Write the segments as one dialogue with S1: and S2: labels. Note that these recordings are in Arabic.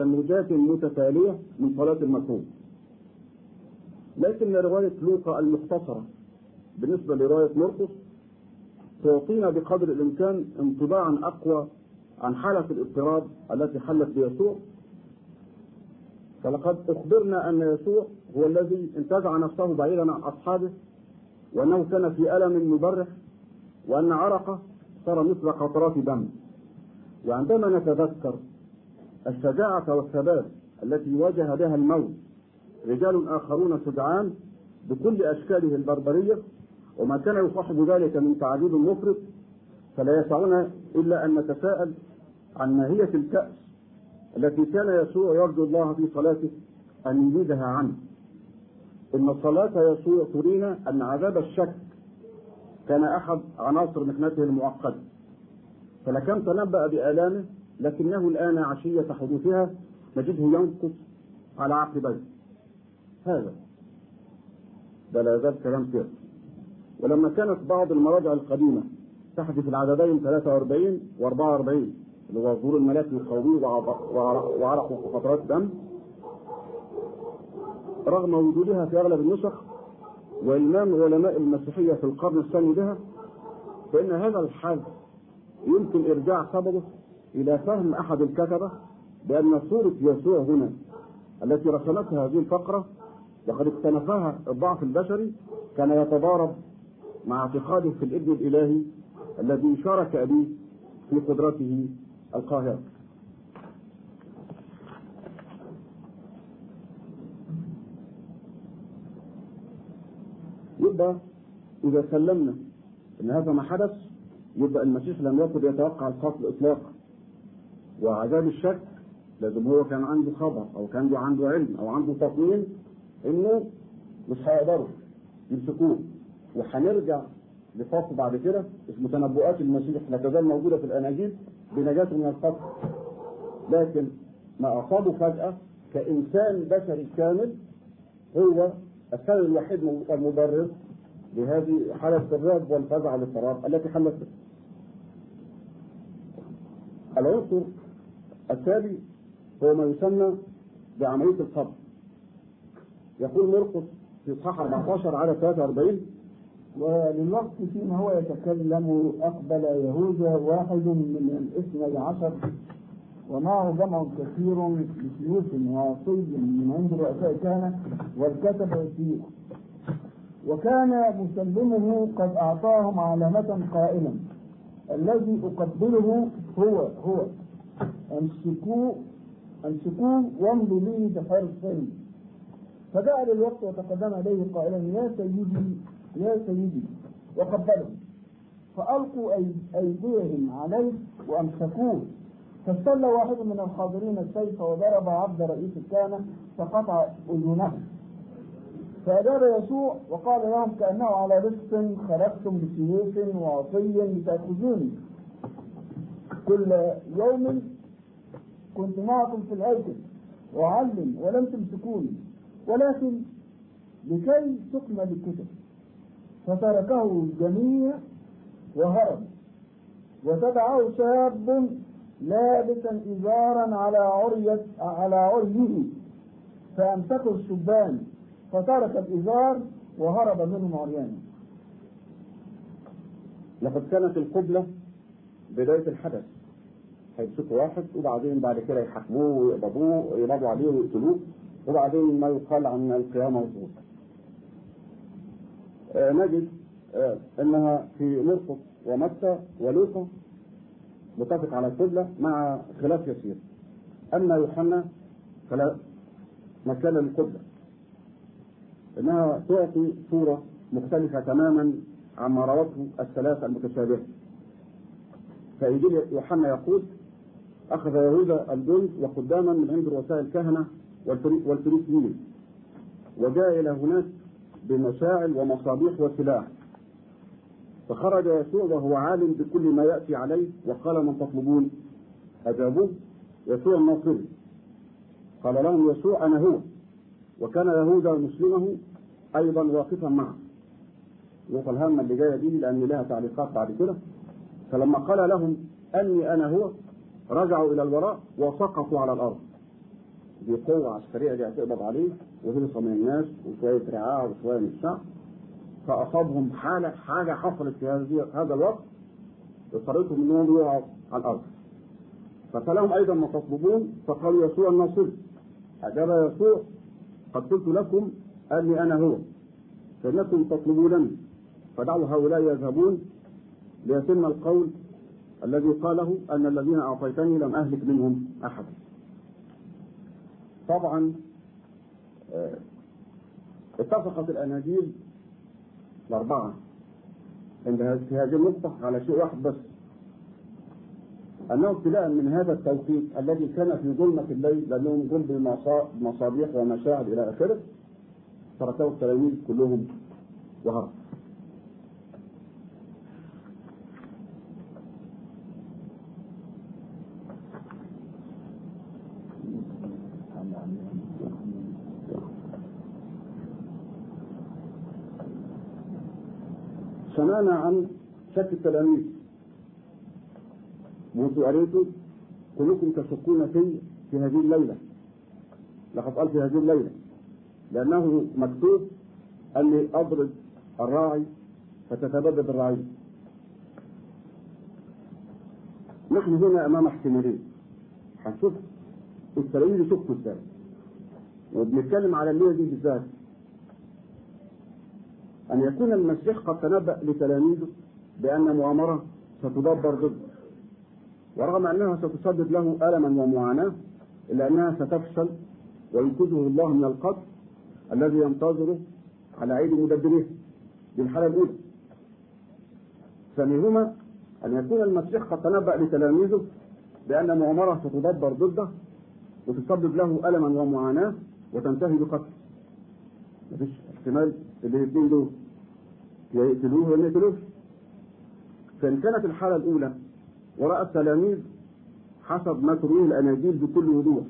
S1: تفنجات متتالية من صلاة المكروه لكن رواية لوقا المختصرة بالنسبة لرواية مرقس تعطينا بقدر الإمكان انطباعا أقوى عن حالة الاضطراب التي حلت بيسوع. فلقد أخبرنا أن يسوع هو الذي انتزع نفسه بعيدا عن أصحابه وأنه كان في ألم مبرح وأن عرقه صار مثل قطرات دم. وعندما نتذكر الشجاعة والثبات التي واجه بها الموت. رجال آخرون شجعان بكل أشكاله البربرية وما كان يصاحب ذلك من تعذيب مفرط فلا يسعنا إلا أن نتساءل عن ماهية الكأس التي كان يسوع يرجو الله في صلاته أن يزيدها عنه. إن صلاة يسوع ترينا أن عذاب الشك كان أحد عناصر محنته المعقدة فلكم تنبأ بآلامه لكنه الآن عشية حدوثها نجده ينقص على عقبيه هذا. ده لا يزال كلام سير. ولما كانت بعض المراجع القديمة تحدث العددين 43 و 44 اللي هو ظهور الملاك للقوي وعرق وفترات دم رغم وجودها في أغلب النسخ وإلمام علماء المسيحية في القرن الثاني بها فإن هذا الحال يمكن إرجاع سببه إلى فهم أحد الكتبه بأن صورة يسوع هنا التي رسمتها هذه الفقرة وقد اكتنفها الضعف البشري كان يتضارب مع اعتقاده في الابن الإلهي الذي شارك ابيه في قدرته القاهرة. يبقى إذا سلمنا أن هذا ما حدث يبقى المسيح لم يكن يتوقع القتل إطلاقا. وعذاب الشك لازم هو كان عنده خبر أو كان عنده علم أو عنده تطمين إنه مش هيقدروا يمسكوه وهنرجع لفصل بعد كده اسمه تنبؤات المسيح لا تزال موجودة في الأناجيل بنجاته من القتل لكن ما أصابه فجأة كإنسان بشري كامل هو السبب الوحيد المبرر لهذه حالة الرعب والفزع والاضطراب التي حلت. العنصر التالي هو ما يسمى بعملية القبض. يقول مرقس في اصحاح 14 على 43
S2: وللوقت فيما هو يتكلم أقبل يهوذا واحد من الاثني عشر ومعه جمع كثير بسيوف وعصي من عند رؤساء كان والكتب يسير وكان مسلمه قد أعطاهم علامة قائلا الذي أقبله هو هو أمسكوه أمسكوه وامضوا به بحرص فجاء للوقت وتقدم إليه قائلا يا سيدي يا سيدي. وقبله. فألقوا أيديهم عليه وأمسكوه. فاستل واحد من الحاضرين السيف وضرب عبد رئيس الكهنة فقطع أذنه. فأجاب يسوع وقال لهم كأنه على رزق خرجتم بسيوف وعصي لتأخذوني. كل يوم كنت معكم في الهيكل وأعلم ولم تمسكوني ولكن لكي تكمل الكتب فتركه الجميع وهرب وتبعه شاب لابسا إزارا على عرية على عريه فأمسكه الشبان. فترك الإزار وهرب منهم عريانا
S1: لقد كانت القبلة بداية الحدث. هيمسكوا واحد وبعدين بعد كده يحاكموه ويقبضوه ويقبضوا عليه ويقتلوه وبعدين ما يقال عن القيامة والظهور. آه نجد آه إنها في مرقس ومتى ولوقا متفق على القبلة مع خلاف يسير. أما يوحنا فلا مكان للقبلة. إنها تعطي صورة مختلفة تماما عما روته الثلاثة المتشابهة. فإنجيل يوحنا يقول أخذ يهوذا الجند وقداما من عند رؤساء الكهنة والفريسيين وجاء إلى هناك بمشاعل ومصابيح وسلاح. فخرج يسوع وهو عالم بكل ما يأتي عليه وقال من تطلبون؟ أجابوه يسوع الناصري. قال لهم يسوع أنا هو. وكان يهوذا مسلمه أيضا واقفا معه. نقطة الهامة اللي جاية دي لأن لها تعليقات بعد كده. فلما قال لهم أني أنا هو رجعوا إلى الوراء وسقطوا على الأرض. دي قوة عسكرية دي هتقبض عليه وهرصة من الناس وشوية رعاع وشوية من الشعب. فأصابهم حالة حاجة حصلت في هذا الوقت اضطريتهم انهم يقعوا على الأرض. فسألهم أيضا ما تطلبون فقالوا يسوع الناصري أجاب يسوع قد قلت لكم أني أنا هو. فإنكم تطلبونني. فدعوا هؤلاء يذهبون ليتم القول الذي قاله أن الذين أعطيتني لم أهلك منهم أحدا طبعا آه، اتفقت الأناجيل الأربعة. عند هذه- النقطة على شيء واحد بس. أنه ابتداء من هذا التوقيت الذي كان في ظلمة الليل لأنهم جم بمصا- بمصابيح ومشاعر إلى آخره تركوا التلاميذ كلهم وهربوا سمعنا عن شك التلاميذ. وأنتم قريتوا كلكم تشكون في في هذه الليلة. لقد قال في هذه الليلة. لأنه مكتوب اني أضرب الراعي فتتبدد الرعيه نحن هنا أمام احتمالين. هنشوف التلاميذ يشكوا إزاي وبنتكلم على الليلة دي بالذات. أن يكون المسيح قد تنبأ لتلاميذه بأن مؤامرة ستدبر ضده ورغم أنها ستسبب له ألما ومعاناة إلا أنها ستفشل وينقذه الله من القتل الذي ينتظره على أيدي مدبريه دي الحالة الأولى. ثانيهما أن يكون المسيح قد تنبأ لتلاميذه بأن مؤامرة ستدبر ضده وتسبب له ألما ومعاناة وتنتهي بقتله. مفيش احتمال الاثنين دول يا يقتلوه ولا يقتلوه فإن كانت الحالة الأولى. ورأى التلاميذ حسب ما ترويه الأناجيل بكل وضوح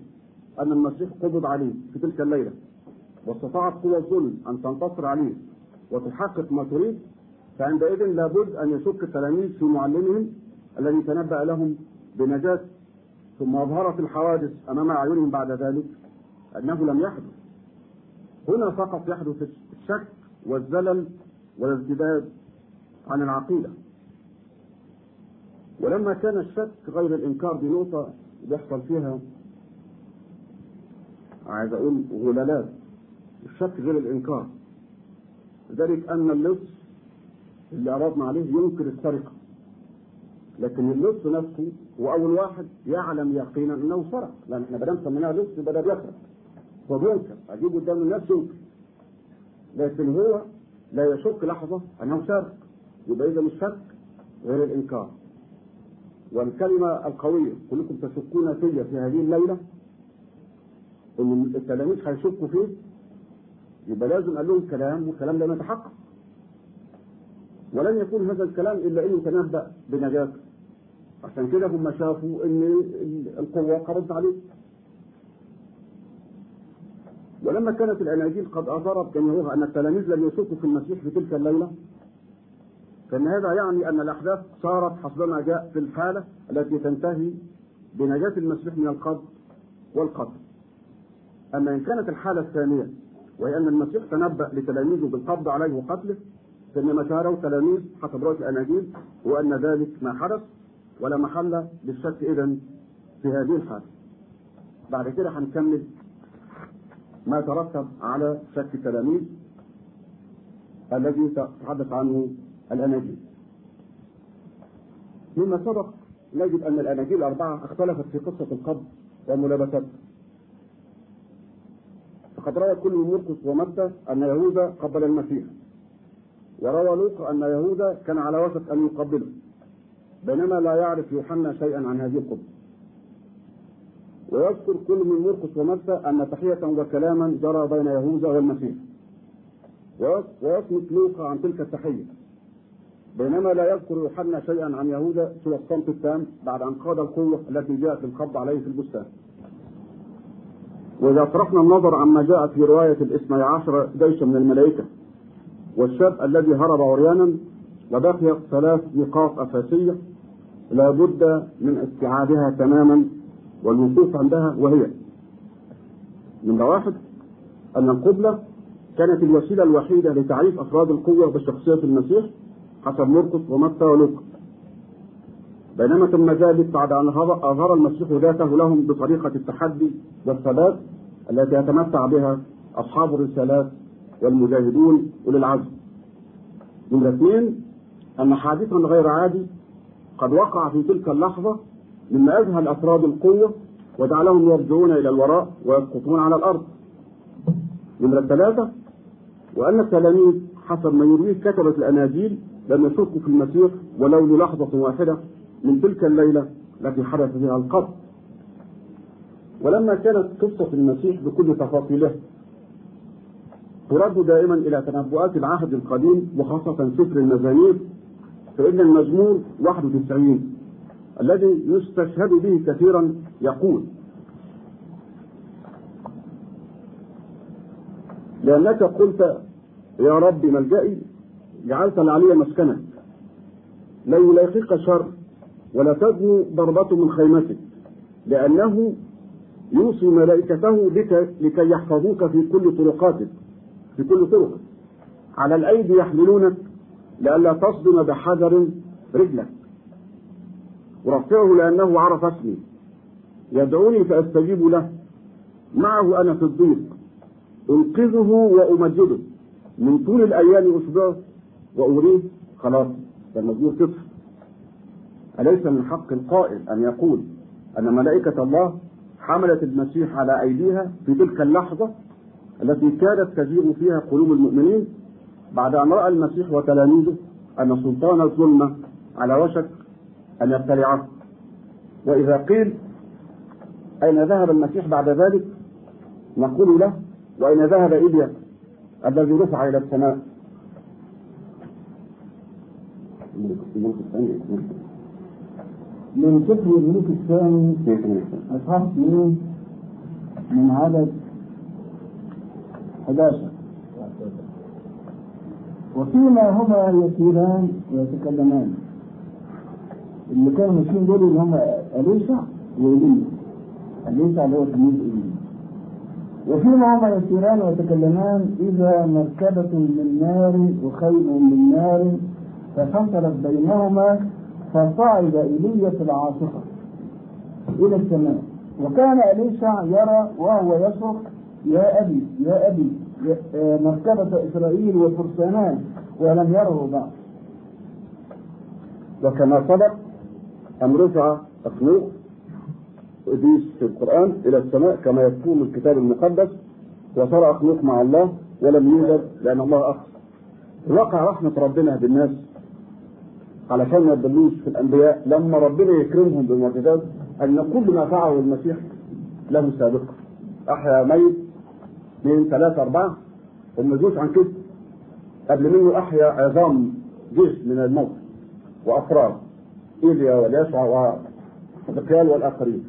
S1: أن المسيح قبض عليه في تلك الليلة. واستطاعت قوى الظلم أن تنتصر عليه. وتحقق ما تريد فعندئذ لابد أن يشك التلاميذ في معلمهم الذي تنبأ لهم بنجاة. ثم أظهرت الحوادث أمام أعينهم بعد ذلك أنه لم يحدث. هنا فقط يحدث الشك والزلل والارتداد عن العقيدة. ولما كان الشك غير الإنكار دي نقطة بيحصل فيها عايز أقول غلالات الشك غير الإنكار. لذلك أن اللص اللي أردنا عليه ينكر السرقة. لكن اللص نفسه هو أول واحد يعلم يقينا أنه سرق. لأن إحنا بدل سميناه لص يبقى ده بيسرق فبينكر أجيب قدام الناس ينكر. لكن هو لا يشك لحظة أنه سارق يبقى إذا الشك غير الإنكار. والكلمة القوية كلكم تشكون في في هذه الليلة إن التلاميذ هيشكوا فيه يبقى لازم قال لهم كلام والكلام ده يتحقق ولن يكون هذا الكلام إلا إنه تنبأ بنجاته عشان كده هم شافوا إن القوة قربت عليه ولما كانت الأناجيل قد أظهرت جميعها أن التلاميذ لم يشكوا في المسيح في تلك الليلة فإن هذا يعني أن الأحداث صارت حسبما جاء في الحالة التي تنتهي بنجاة المسيح من القبض والقتل. أما إن كانت الحالة الثانية وهي أن المسيح تنبأ لتلاميذه بالقبض عليه وقتله فإنما شهره تلاميذ حسب رواية الأناجيل وأن ذلك ما حدث ولا محل للشك إذا في هذه الحالة. بعد كده هنكمل ما ترتب على شك التلاميذ الذي تتحدث عنه الأناجيل. مما سبق نجد أن الأناجيل الأربعة اختلفت في قصة القبض وملابستها فقد روى كل مرقس ومتى أن يهوذا قبل المسيح وروى لوقا أن يهوذا كان على وشك أن يقبله بينما لا يعرف يوحنا شيئا عن هذه القبة ويذكر كل من مرقس ومتى أن تحية وكلاما جرى بين يهوذا والمسيح. ويصمت لوقا عن تلك التحية. بينما لا يذكر يوحنا شيئا عن يهوذا سوى الصمت التام بعد أن قاد القوة التي جاءت للقبض عليه في البستان. وإذا صرفنا النظر عما جاء في رواية الاثني عشر جيش من الملائكة والشاب الذي هرب عريانا لبقيت ثلاث نقاط أساسية لا بد من استيعابها تماما والوقوف عندها وهي نمرة واحد أن القبلة كانت الوسيلة الوحيدة لتعريف أفراد القوة بشخصية المسيح حسب مرقس ومتى ولوقا بينما ثم ذلك بعد أن أظهر المسيح ذاته لهم بطريقة التحدي والثبات التي يتمتع بها أصحاب الرسالات والمجاهدون أولي العزم. نمرة اثنين أن حادثا غير عادي قد وقع في تلك اللحظة مما أذهل أفراد القوة وجعلهم يرجعون إلى الوراء ويسقطون على الأرض. نمرة ثلاثة وأن التلاميذ حسب ما يرويه كتبة الأناجيل لم يشكوا في المسيح ولو للحظة واحدة من تلك الليلة التي حدث فيها القتل. ولما كانت قصة المسيح بكل تفاصيلها ترد دائما إلى تنبؤات العهد القديم وخاصة سفر المزامير فإن المزمور 91 الذي يستشهد به كثيرا يقول لأنك قلت يا رب ملجئي جعلت العلي مسكنك لا يلاقيك شر ولا تدنو ضربة من خيمتك لأنه يوصي ملائكته بك لكي يحفظوك في كل طرقاتك في كل طرق. على الأيدي يحملونك لئلا تصدم بحجر رجلك. ورفعه لأنه عرف اسمي. يدعوني فأستجيب له. معه أنا في الضيق أنقذه وأمجده. من طول الأيام أشبعه وأريه خلاص المزمور كفر أليس من حق القائل أن يقول أن ملائكة الله حملت المسيح على أيديها في تلك اللحظة التي كانت تزيغ فيها قلوب المؤمنين بعد أن رأى المسيح وتلاميذه أن سلطان الظلمة على وشك أن يبتلعه وإذا قيل أين ذهب المسيح بعد ذلك؟ نقول له وأين ذهب إيليا الذي رفع إلى السماء.
S2: من سفر الملوك الثاني أصحاب اثنين من عدد 11 وفيما هما يسيران ويتكلمان. اللي كانوا ماشيين دول اللي هم أليسع وإيليا أليسع اللي هو تلميذ إيليا وفيما هما يسيران ويتكلمان إذا مركبة من نار وخيل من نار ففصلت بينهما فصعد إيليا في العاصفة. إلى السماء. وكان أليشع يرى وهو يصرخ يا أبي يا أبي يا مركبة إسرائيل وفرسانان ولم يره بعد
S1: وكما سبق أن رفع أخنوخ إبليس في القرآن إلى السماء كما يكون الكتاب المقدس وصار أخنوخ مع الله ولم يوجد لأن الله أخذ وقع رحمة ربنا بالناس علشان ما يضلوش في الأنبياء لما ربنا يكرمهم بالمعجزات أن كل ما فعله المسيح له سابقة أحيا ميت اثنين ثلاثة أربعة هم جوش عن كده. قبل منه أحيا عظام جيش من الموت وأفراد. إيليا واليسع وحزقيال والآخرين.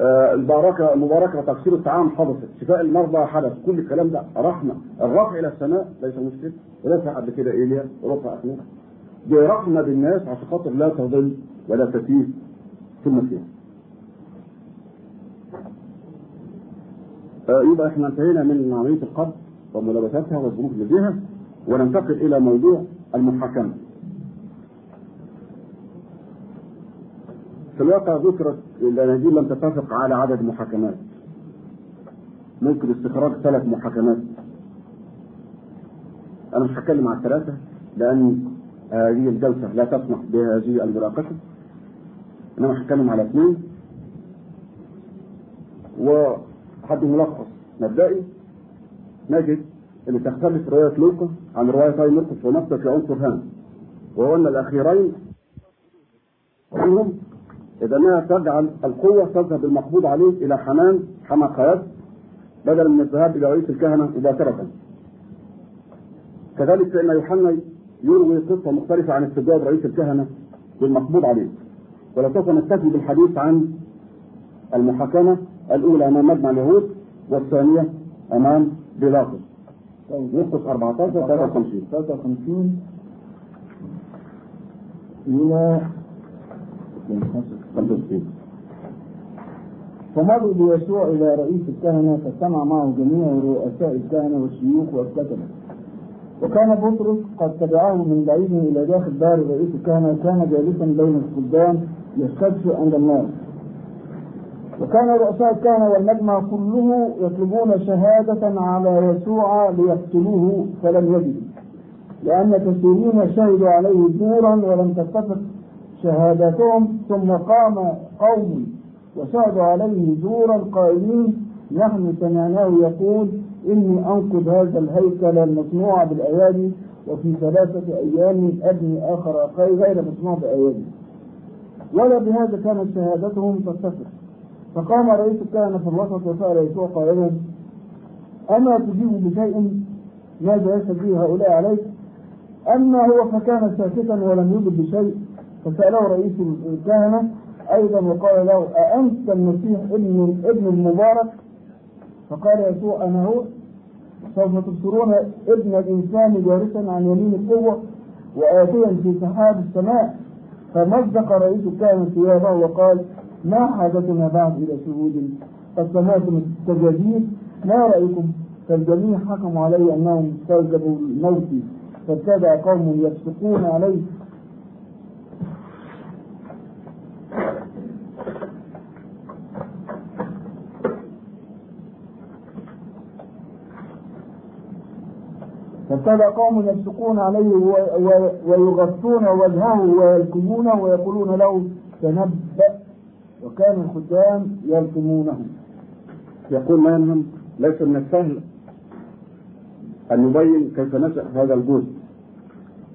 S1: آه البركة المباركة تكسير الطعام حدثت. شفاء المرضى حدث. كل الكلام ده رحمة. الرفع إلى السماء ليس مشكلة رفع قبل كده إيليا. ورفع أخوه دي رحمة بالناس. عشان خاطر لا تضل ولا تسيء في المسيح آه يبقى إحنا انتهينا من عملية القبض وملابساتها والظروف اللي فيها وننتقل إلى موضوع المحاكمة. في الواقع ذكرت الأناجيل لم تتفق على عدد محاكمات. ممكن استخراج ثلاث محاكمات. أنا مش هتكلم على الثلاثة لأن هذه الجلسة لا تسمح بهذه المناقشة. إنما هتكلم على اثنين. وحد ملخص مبدئي نجد إن تختلف رواية لوقا عن روايتي مرقس ومتى في عنصر هام. وهو ان الأخيرين عنهم انها تجعل القوة تذهب المقبوض عليه إلى حنان حمى قياد بدلا من الذهاب إلى رئيس الكهنة مباشرة. كذلك فان يوحنا يروي قصة مختلفة عن استجواب رئيس الكهنة بالمقبوض عليه. ولسوف نكتفي بالحديث عن المحاكمة الأولى أمام مجمع اليهود والثانية أمام بيلاطس نقص 14 53
S2: 53 إلى
S1: 65
S2: فمضوا بيسوع إلى رئيس الكهنة فاجتمع معه جميع رؤساء الكهنة والشيوخ والكتبة. وكان بطرس قد تبعه من بعيد إلى داخل دار رئيس الكهنة كان جالسا بين الصبيان يستدفئ عند النار وكان رؤساء الكهنة والمجمع كله يطلبون شهادة على يسوع ليقتلوه فلم يجدوا لأن كثيرين شهدوا عليه زورا ولم تتفق شهاداتهم ثم قام قوم وشهدوا عليه زورا قائلين نحن سمعناه يقول إني أنقذ هذا الهيكل المصنوع بالأيادي وفي ثلاثة أيام أبني آخر غير مصنوع بأيادي ولا بهذا كانت شهادتهم تتفق فقام رئيس الكهنة في الوسط وسأل يسوع قائلا أما تجيب بشيء ماذا يشهد به هؤلاء عليك؟ أما هو فكان ساكتا ولم يجب بشيء فسأله رئيس الكهنة أيضا وقال له أأنت المسيح ابن ابن المبارك؟ فقال يسوع أنا هو. سوف تبصرون ابن الإنسان جالسا عن يمين القوة وآتيا في سحاب السماء. فمزق رئيس الكهنة ثيابه وقال ما حاجتنا بعد إلى شهود قد سمعتم التجاديد ما رأيكم؟ فالجميع حكموا عليه أنهم استوجبوا الموت فابتدع قوم يفسقون عليه. فابتدع قوم يفسقون عليه ويغطون وجهه ويلكمونه ويقولون له تنبأ. وكان الخدام يلكمونه
S1: يقول ما ينهم؟ ليس من السهل أن نبين كيف نشأ هذا الجزء.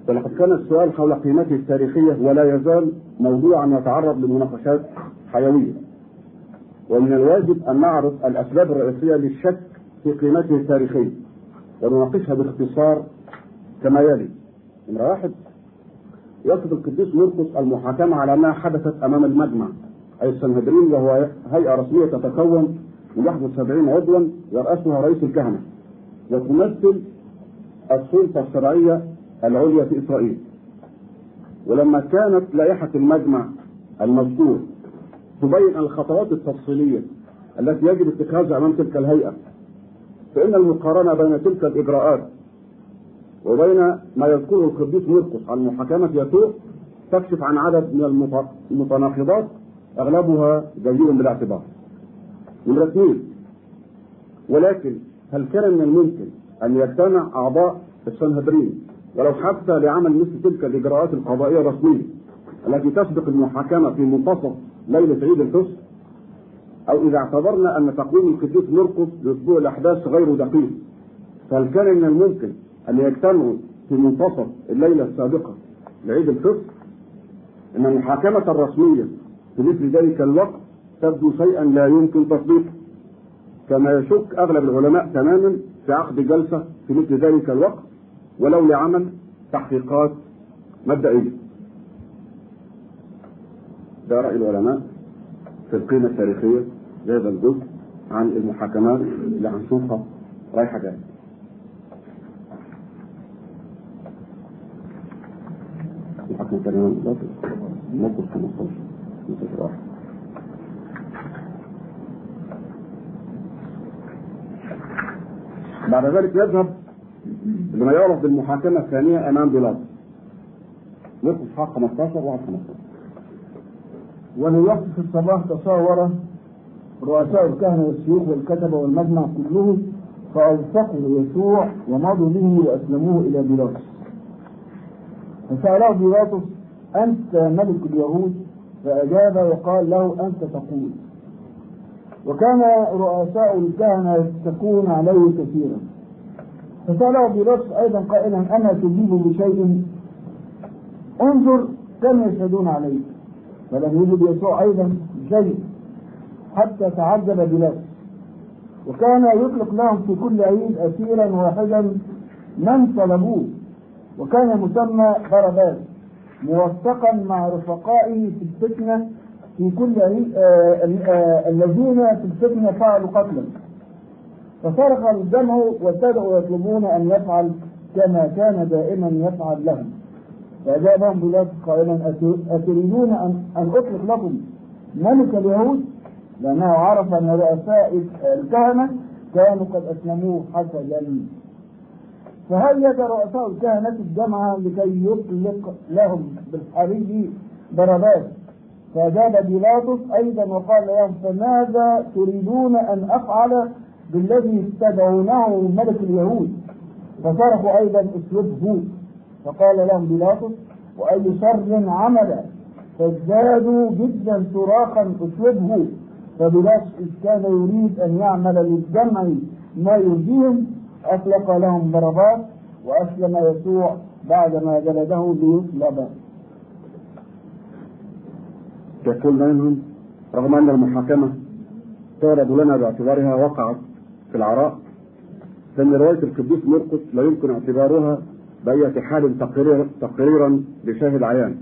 S1: ولقد كان السؤال حول قيمته التاريخية ولا يزال موضوعا يتعرض لمناقشات حيوية. ومن الواجب أن نعرف الأسباب الرئيسية للشك في قيمته التاريخية. ونناقشها باختصار كما يلي. نمرة واحد يصف القديس مرقس المحاكمة على أنها حدثت أمام المجمع. أي السنهدرين وهو هيئة رسمية تتكون من 71 عضوا يرأسها رئيس الكهنة وتمثل السلطة الشرعية العليا في إسرائيل. ولما كانت لائحة المجمع المذكور تبين الخطوات التفصيلية التي يجب اتخاذها أمام تلك الهيئة فإن المقارنة بين تلك الإجراءات وبين ما يذكره القديس مرقس عن محاكمة يسوع تكشف عن عدد من المتناقضات أغلبها جدير بالاعتبار. نمرة اثنين ولكن هل كان من الممكن أن يجتمع أعضاء السنهدرين ولو حتى لعمل مثل تلك الإجراءات القضائية الرسمية التي تسبق المحاكمة في منتصف ليلة عيد الفصح أو إذا اعتبرنا أن تقويم القديس مرقس لأسبوع الأحداث غير دقيق فهل كان من الممكن أن يجتمعوا في منتصف الليلة السابقة لعيد الفصح أن المحاكمة الرسمية في مثل ذلك الوقت تبدو شيئا لا يمكن تصديقه. كما يشك أغلب العلماء تماما في عقد جلسة في مثل ذلك الوقت ولو لعمل تحقيقات مبدئية. ده رأي العلماء في القيمة التاريخية. لهذا الجزء عن المحاكمات اللي هنشوفها رايحة جاية. المحاكمة التاريخية موقف 15 15 واحد. بعد ذلك يذهب لما يعرف بالمحاكمة الثانية أمام بيلاطس. يقف حق 15 وعد 15.
S2: ولوقت الصباح تصاور رؤساء الكهنة والشيوخ والكتبة والمجمع كلهم فأوثقوا يسوع ومضوا به وأسلموه إلى بيلاطس. فسأله بيلاطس أنت ملك اليهود؟ فأجاب وقال له أنت تقول. وكان رؤساء الكهنة يشتكون عليه كثيرا. فسأله بيلاطس أيضا قائلا أما تجيب بشيء؟ انظر كم يشهدون عليك؟ فلم يجب يسوع أيضا شيء حتى تعجب بيلاطس وكان يطلق لهم في كل عيد أسيرا واحدا من طلبوه وكان مسمى باراباس موثقا مع رفقائه في الفتنة في كل عيد آه آه الذين في الفتنة فعلوا قتلا. فصرخ الجمع وابتدأوا يطلبون أن يفعل كما كان دائما يفعل لهم. فأجابهم بيلاطس قائلا أتريدون أن أطلق لكم ملك اليهود؟ لأنه عرف أن رؤساء الكهنة كانوا قد أسلموه حسدا. فهيج رؤساء الكهنة الجمعة لكي يطلق لهم بالحري ضربات فأجاب بيلاطس أيضا وقال لهم فماذا تريدون أن أفعل بالذي استدعونه ملك اليهود؟ فصرخوا أيضا اسلبه فقال لهم بيلاطس وأي شر عمل؟ فازدادوا جدا صراخا اسلبه فبلاطس إذ كان يريد أن يعمل للجمع ما يرضيهم أطلق لهم ضربات وأسلم يسوع بعدما جلده ليصلب.
S1: يقول منهم رغم أن المحاكمة تعرض لنا باعتبارها وقعت في العراء فإن رواية القديس مرقس لا يمكن اعتبارها بأية حال تقرير تقريرا لشاهد عيان.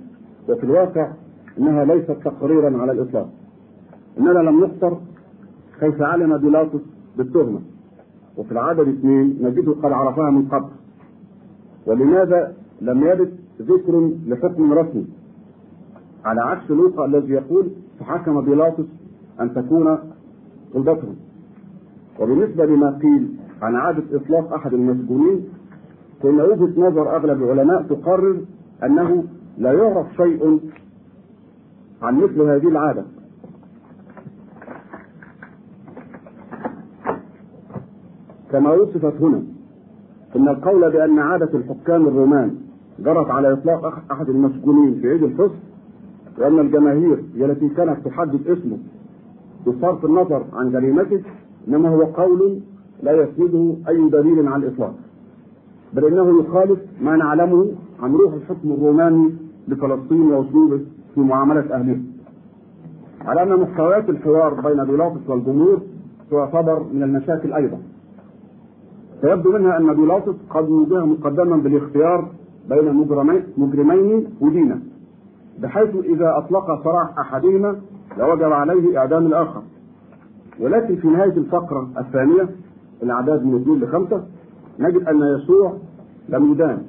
S1: وفي الواقع إنها ليست تقريرا على الإطلاق. إننا لم نخطر كيف علم بيلاطس بالتهمة. وفي العدد اثنين نجده قد عرفها من قبل. ولماذا لم يرد ذكر لحكم رسمي؟ على عكس لوقا الذي يقول فحكم بيلاطس أن تكون قلبتهم. وبالنسبة لما قيل عن عادة إطلاق أحد المسجونين فان وجهة نظر أغلب العلماء تقرر أنه لا يعرف شيء عن مثل هذه العادة. كما وصفت هنا إن القول بأن عادة الحكام الرومان جرت على إطلاق أحد المسجونين في عيد الفصح وأن الجماهير هي التي كانت تحدد اسمه بصرف النظر عن جريمته إنما هو قول لا يسنده أي دليل على الإطلاق بل إنه يخالف ما نعلمه عن روح الحكم الروماني لفلسطين وأسلوبه في معاملة أهله. على أن محتويات الحوار بين بيلاطس والجمهور تعتبر من المشاكل أيضا. فيبدو منها أن بيلاطس قد وجه مقدما بالاختيار بين مجرمين مجرمين ودينا بحيث إذا أطلق سراح أحدهما لوجب عليه إعدام الآخر. ولكن في نهاية الفقرة الثانية الأعداد من اثنين لخمسة نجد أن يسوع لم يدان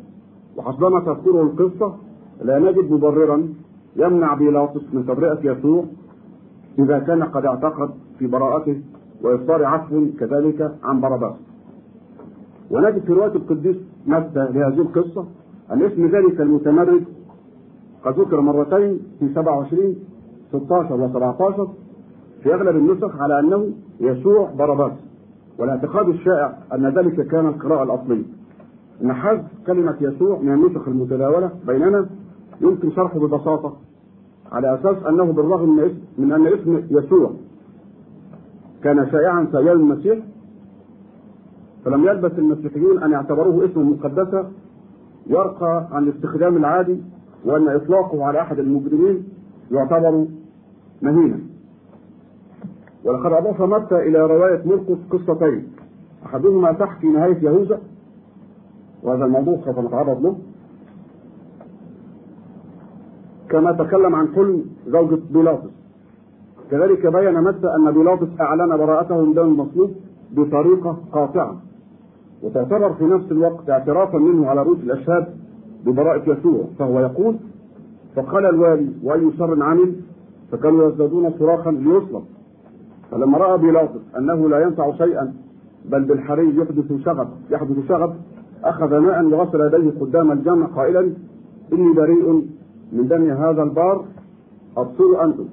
S1: وحسبما تذكره القصة لا نجد مبررا يمنع بيلاطس من تبرئة يسوع إذا كان قد اعتقد في براءته وإصدار عفو كذلك عن باراباس ونجد في رواية القديس متى لهذه القصة. ان اسم ذلك المتمرد قد ذكر مرتين في 27 16 و 17 في أغلب النسخ على أنه يسوع باراباس. والاعتقاد الشائع أن ذلك كان القراءة الأصلية. إن حذف كلمة يسوع من النسخ المتداولة بيننا يمكن شرحه ببساطة على أساس أنه بالرغم من أن اسم يسوع كان شائعا أيام المسيح فلم يلبث المسيحيون أن يعتبروه اسما مقدسا يرقى عن الاستخدام العادي وأن إطلاقه على أحد المجرمين يعتبر مهينا ولقد أضاف متى إلى رواية مرقس قصتين أحدهما تحكي نهاية يهوذا وهذا الموضوع سوف نتعرض له. كما تكلم عن كل زوجة بيلاطس. كذلك بين متى أن بيلاطس أعلن براءته من دم المصلوب بطريقة قاطعة. وتعتبر في نفس الوقت اعترافا منه على رؤوس الأشهاد ببراءة يسوع فهو يقول فقال الوالي وأي شر عمل فكانوا يزدادون صراخا ليصلب فلما رأى بيلاطس أنه لا ينفع شيئا بل بالحري يحدث شغب يحدث شغب أخذ ماء وغسل يديه قدام الجمع قائلا إني بريء من دم هذا البار أبصروا أنتم.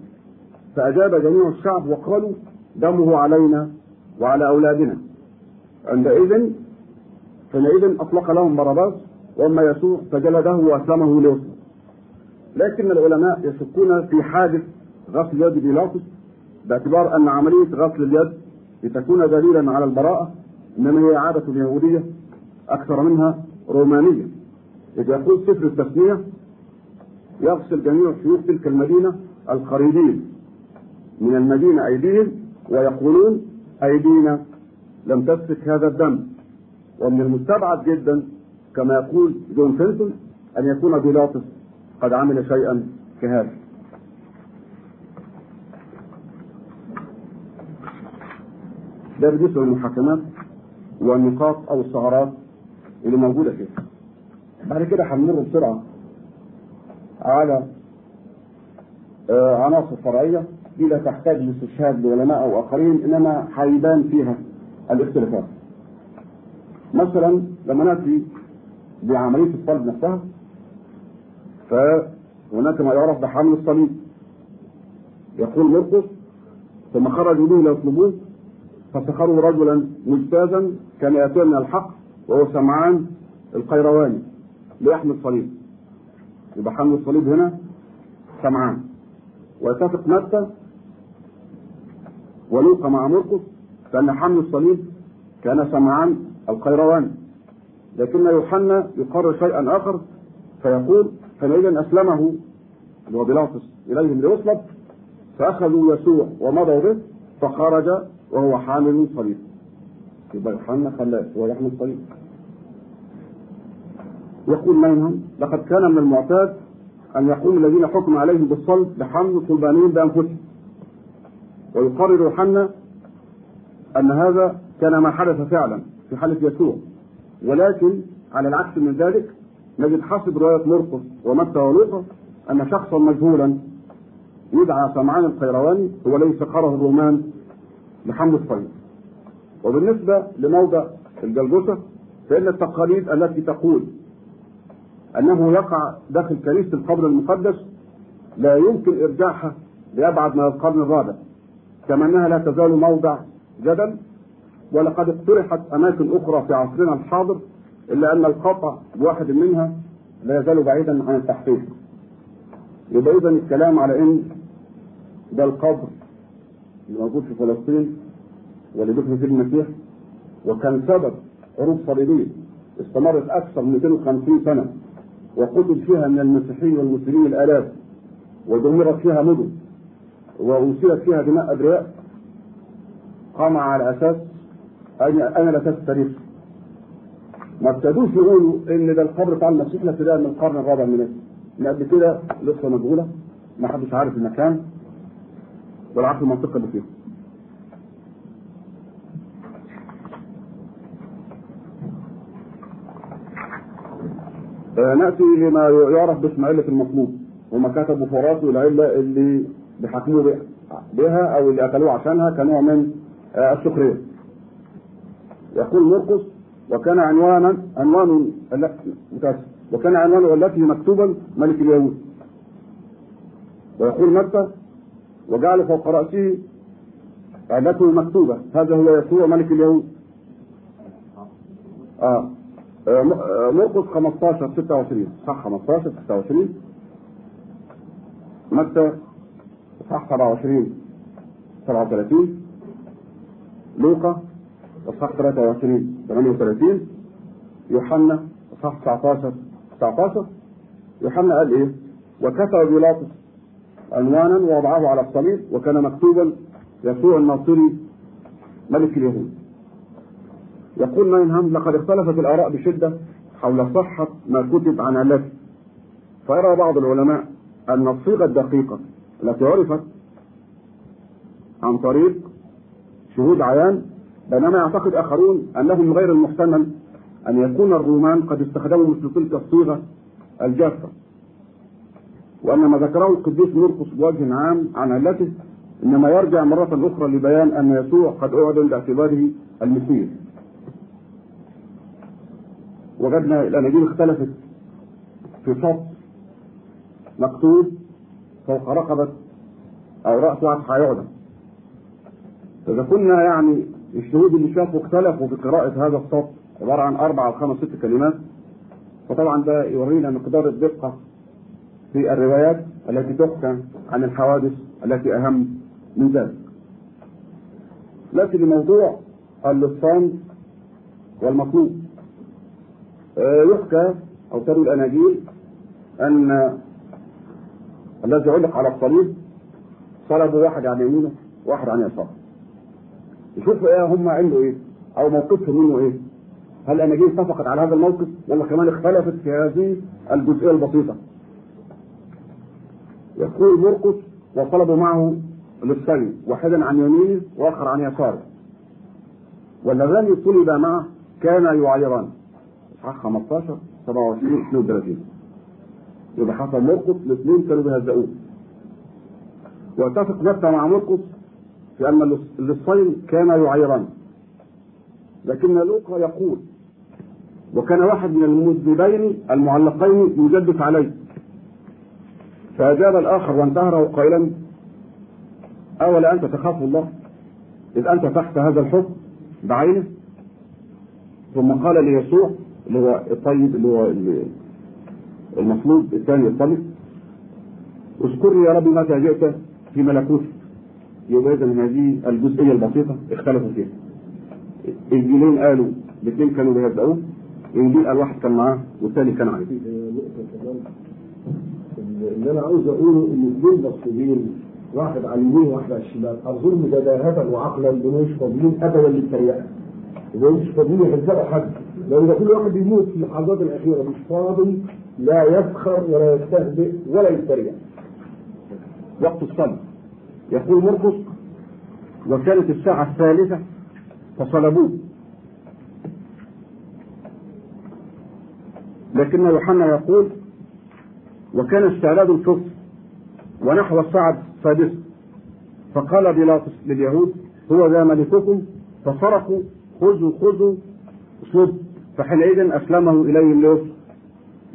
S1: فأجاب جميع الشعب وقالوا دمه علينا وعلى أولادنا. عندئذ حينئذ أطلق لهم باراباس وأما يسوع فجلده وأسلمه ليسلم لكن العلماء يشكون في حادث غسل يد بيلاطس باعتبار أن عملية غسل اليد لتكون دليلا على البراءة إنما هي عادة يهودية أكثر منها رومانية. إذ يقول سفر التثنية يغسل جميع شيوخ تلك المدينة القريبين من المدينة أيديهم ويقولون أيدينا لم تسفك هذا الدم. ومن المستبعد جدا كما يقول جون فينتون أن يكون بيلاطس قد عمل شيئا كهذا ده بالنسبة للمحاكمات والنقاط أو الثغرات اللي موجودة فيها بعد كده هنمر بسرعة على آه عناصر فرعية دي لا تحتاج لاستشهاد لعلماء أو اخرين إنما هيبان فيها الاختلافات. مثلا لما نأتي بعملية الصلب نفسها فهناك ما يعرف بحمل الصليب. يقول مرقس ثم خرجوا به ليطلبوه فسخروا رجلا مجتازا كان يأتي من الحق وهو سمعان القيرواني ليحمل الصليب. يبقى حمل الصليب هنا سمعان ويتفق متى ولوقا مع مرقس فان حمل الصليب كان سمعان القيروان لكن يوحنا يقرر شيئا آخر فيقول حينئذ أسلمه. اللي هو بيلاطس إليهم ليصلب. فأخذوا يسوع ومضوا به فخرج وهو حامل صليب. يبقى يوحنا خلاه هو يحمل الصليب. يقول منهم لقد كان من المعتاد أن يقوم الذين حكم عليهم بالصلب بحمل صلبانين بأنفسهم. ويقرر يوحنا أن هذا كان ما حدث فعلا. في حالة يسوع. ولكن على العكس من ذلك نجد حسب رواية مرقس ومتى ولوقا أن شخصا مجهولا يدعى سمعان القيرواني هو الذي سخره الرومان لحمل الصليب وبالنسبة لموضع الجلجثة فإن التقاليد التي تقول أنه يقع داخل كنيسة القبر المقدس لا يمكن ارجاعها لأبعد من القرن الرابع كما أنها لا تزال موضع جدل ولقد اقترحت أماكن أخرى في عصرنا الحاضر إلا أن القطع بواحد منها لا يزال بعيدا عن التحقيق. يبقى اذا الكلام على إن ده القبر اللي موجود في فلسطين واللي دفن فيه المسيح وكان سبب حروب صليبية استمرت أكثر من 250 سنة وقتل فيها من المسيحيين والمسلمين الآلاف ودمرت فيها مدن وأوسلت فيها دماء أبرياء قام على أساس أين أين الأساس التاريخي ما ابتدوش يقولوا إن ده القبر بتاع المسيح ابتداء من القرن الرابع الميلادي من قبل كده لسه مجهولة ما حدش عارف المكان ولا عارف المنطقة اللي فيها. آه، نأتي لما يعرف باسم عله المطلوب هم كتبوا في راسه العلة اللي بيحكموا بها- أو اللي اكلوه عشانها كنوع من آه، السخرية. يقول مرقس وكان عنوانا عنوان. وكان عنوانه التي مكتوبا ملك اليهود. ويقول متى وجعل فوق رأسه علته مكتوبة هذا هو يسوع ملك اليهود. آه، مرقس 15 26 صح 15 26 متى صح 27 37 لوقا صح 23 38 يوحنا صح 19 19 يوحنا قال إيه؟ وكتب بيلاطس عنوانا ووضعه على الصليب وكان مكتوبا يسوع الناصري ملك اليهود. يقول ماينهام لقد اختلفت الآراء بشدة حول صحة ما كتب عن علته فيرى بعض العلماء أن الصيغة الدقيقة التي عرفت عن طريق شهود عيان بينما يعتقد آخرون أنه من غير المحتمل أن يكون الرومان قد استخدموا مثل تلك الصيغة الجافة. وأن ما ذكره القديس مرقس بوجه عام عن علته إنما يرجع مرة أخرى لبيان أن يسوع قد أعلن باعتباره المسيح. وجدنا الاناجيل اختلفت في سطر مكتوب فوق رقبة أو رأس واحد هيعدم إذا كنا يعني الشهود اللي شافوا اختلفوا في قراءة هذا السطر عبارة عن أربع أو خمس ست كلمات. فطبعا ده يورينا مقدار الدقة في الروايات التي تحكى عن الحوادث التي أهم من ذلك. لكن لموضوع اللصان والمطلوب. آه، يحكى أو تروي الأناجيل أن الذي علق على الصليب صلبوا واحد عن يمينه واحد عن يساره. يشوفوا إيه هم عنده إيه؟ أو موقفهم منه إيه؟ هل الاناجيل اتفقت على هذا الموقف؟ ولا كمان اختلفت في هذه الجزئية البسيطة. يقول مرقس وطلبوا معه للصليب واحدا عن يمينه وآخر عن يساره. واللذان طلب معه كانا يعايران. اصحاح 15 27 32 يبقى حصل مرقس الاثنين كانوا بيهزئوه واتفق متى مع مرقس في أن اللصين كانا يعيران لكن لوقا يقول وكان واحد من المذنبين المعلقين يجدف عليه. فأجاب الآخر وانتهره قائلا أولا أنت تخاف الله؟ إذ أنت تحت هذا الحكم بعينه؟ ثم قال ليسوع اللي هو الطيب اللي هو المطلوب الثاني الطيب اذكرني يا رب متى جئت في ملكوتك. يبقى اذا هذه الجزئية البسيطة اختلفوا فيها. الانجيلين قالوا الاثنين كانوا بيهزئوه إنجيل قال واحد كان معاه والثاني كان عليه.
S3: اللي أنا عاوز أقوله إن اثنين مقصودين واحد على اليمين وواحد على الشمال أظن بداهة وعقلا مش فاضيين أبدا للتريقة. دول مش فاضيين يهزقوا حد لأن كل واحد بيموت في اللحظات الأخيرة مش فاضي لا يفخر ولا يستهزئ ولا يتريق.
S1: وقت الصلاة يقول مرقس وكانت الساعة الثالثة فصلبوه. لكن يوحنا يقول وكان استعداد الفطر ونحو الساعة السادسة فقال بيلاطس لليهود هو ذا ملككم فصرخوا خذوا خذوا اسلوب فحينئذ أسلمه إليهم ليوسف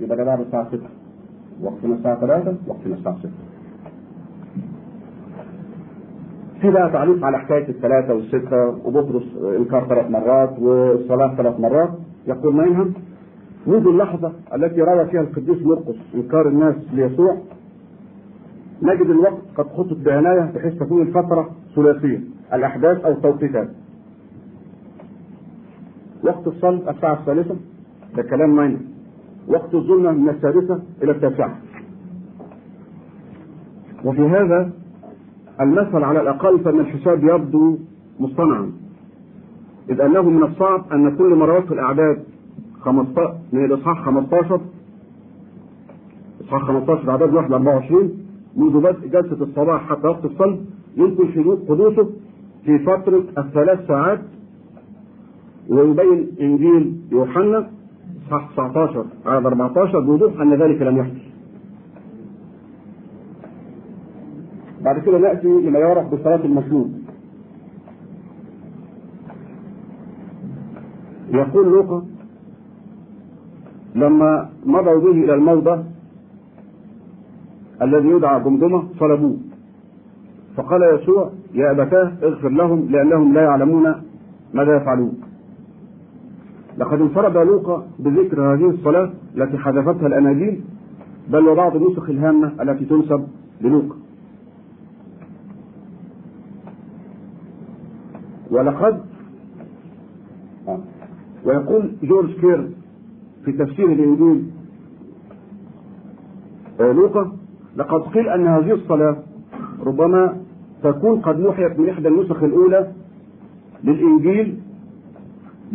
S1: يبقى ده بعد الساعة 6 وقتنا الساعة 3 وقتنا الساعة 6 في بقى تعليق على حكاية الثلاثة والستة وبطرس إنكار ثلاث مرات والصلاة ثلاث مرات. يقول ما ينهم منذ اللحظة التي روى فيها القديس مرقس إنكار الناس ليسوع نجد الوقت قد خطط بعناية بحيث تكون الفترة ثلاثية الأحداث أو التوقيتات. وقت الصلب الساعة الثالثة ده كلام مين وقت الظلمة من السادسة إلى التاسعة. وفي هذا المثل على الأقل فإن الحساب يبدو مصطنعا. إذ أنه من الصعب أن كل مرات في الأعداد 15 من الإصحاح 15 إصحاح 15 أعداد 1 24 منذ بدء جلسة الصباح حتى وقت الصلب يمكن حدوثه في فترة الثلاث ساعات ويبين إنجيل يوحنا إصحاح 19 عدد 14 بوضوح أن ذلك لم يحدث. بعد كده نأتي لما يعرف بصلاة المسلوب يقول لوقا لما مضوا به إلى الموضع الذي يدعى جمجمة صلبوه فقال يسوع يا أبتاه اغفر لهم لأنهم لا يعلمون ماذا يفعلون. لقد انفرد لوقا بذكر هذه الصلاة التي حذفتها الأناجيل بل وبعض النسخ الهامة التي تنسب للوقا. ولقد ويقول جورج كير في تفسير الانجيل لوقا لقد قيل أن هذه الصلاة ربما تكون قد محيت من إحدى النسخ الأولى للإنجيل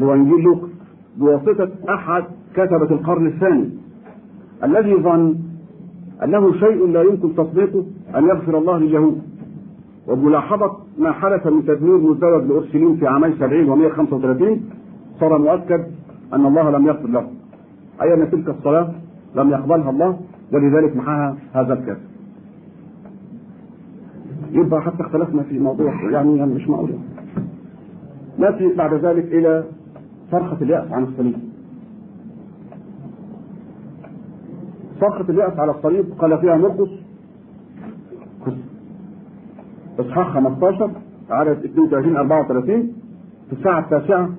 S1: هو انجيل لوقا بواسطة أحد كتبة القرن الثاني الذي ظن أنه شيء لا يمكن تصديقه أن يغفر الله لليهود. وبملاحظة ما حدث من تدمير مزدوج لأرسلين في عامي 70 و135 صار مؤكد أن الله لم يغفر له. أي أن تلك الصلاة لم يقبلها الله ولذلك محاها هذا الكافر يبقى حتى اختلفنا في موضوع يعني, يعني مش معقول. نأتي بعد ذلك إلى صرخة اليأس عن الصليب. صرخة اليأس على الصليب قال فيها مرقس إصحاح 15 عدد 32 34 في الساعة التاسعة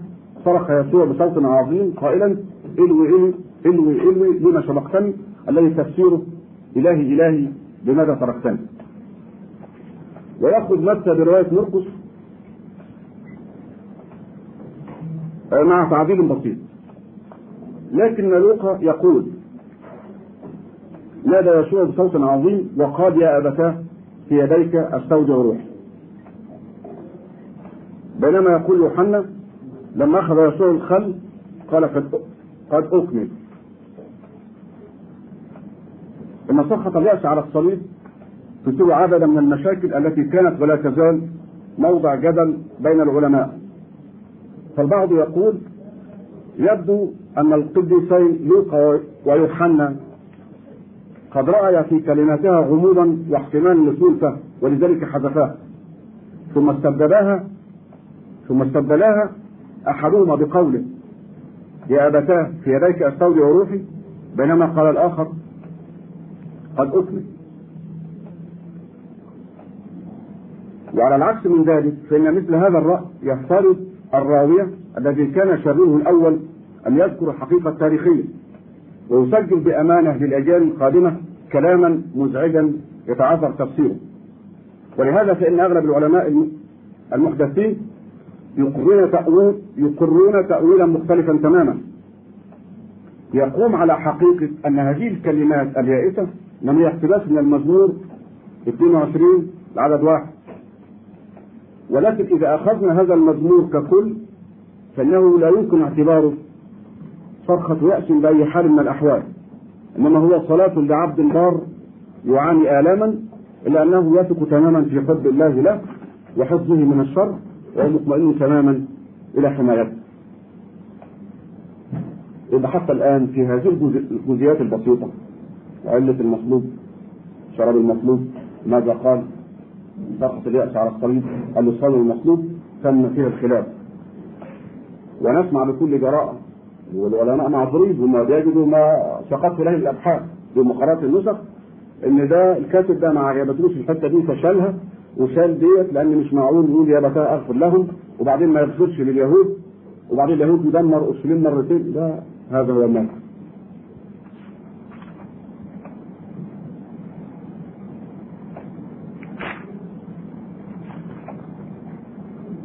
S1: صرخ يسوع بصوت عظيم قائلا إلوي إلوي إلوي إلوي لما سبقتني الذي تفسيره إلهي إلهي لماذا تركتني؟ ويأخذ متى برواية مرقس. مع تعديل بسيط. لكن لوقا يقول نادى يسوع بصوت عظيم وقال يا أبتاه في يديك استودع روحي بينما يقول يوحنا لما أخذ يسوع الخل قال قد أكمل. إن سخط الياس على الصليب تسوي عددا من المشاكل التي كانت ولا تزال موضع جدل بين العلماء. فالبعض يقول يبدو أن القديسين لوقا ويوحنا. قد رأي في كلماتها غموضا واحتمال الفهم ولذلك حذفاها ثم استبدلاها ثم استبدلاها أحدهما بقوله يا أبتاه في يديك أستودع روحي. بينما قال الآخر قد اكمل وعلى العكس من ذلك فإن مثل هذا الرأي يفترض الراوية الذي كان شريره الأول أن يذكر الحقيقة التاريخيه ويسجل بأمانة للأجيال القادمة كلاما مزعجا يتعذر تفسيره. ولهذا فإن أغلب العلماء المحدثين يقرون تأويل يقرون تأويلا مختلفا تماما. يقوم على حقيقة أن هذه الكلمات اليائسة هي اقتباس من المزمور 22 العدد واحد. ولكن إذا أخذنا هذا المزمور ككل فإنه لا يمكن اعتباره صرخة يأس بأي حال من الأحوال. إنما هو صلاة لعبد بار يعاني آلاما إلا أنه يثق تماما في حب الله له وحفظه من الشر وهو مطمئن تماما إلى حمايته. يبقى حتى الآن في هذه الجزئيات البسيطة علة المطلوب شراب المطلوب ماذا قال؟ سقط اليأس على الصليب اللسان المطلوب تم فيها الخلاف. ونسمع بكل جراءة والعلماء معذورين هم بيجدوا ما سقط إليه الأبحاث بمقارنه النسخ إن ده الكاتب ده ما عجبتوش الحتة دي فشالها وشال ديت لأن مش معقول يقول يا بتاع أغفر لهم وبعدين ما يغفرش لليهود وبعدين اليهود يدمر اورشليم مرتين ده هذا هو المنهج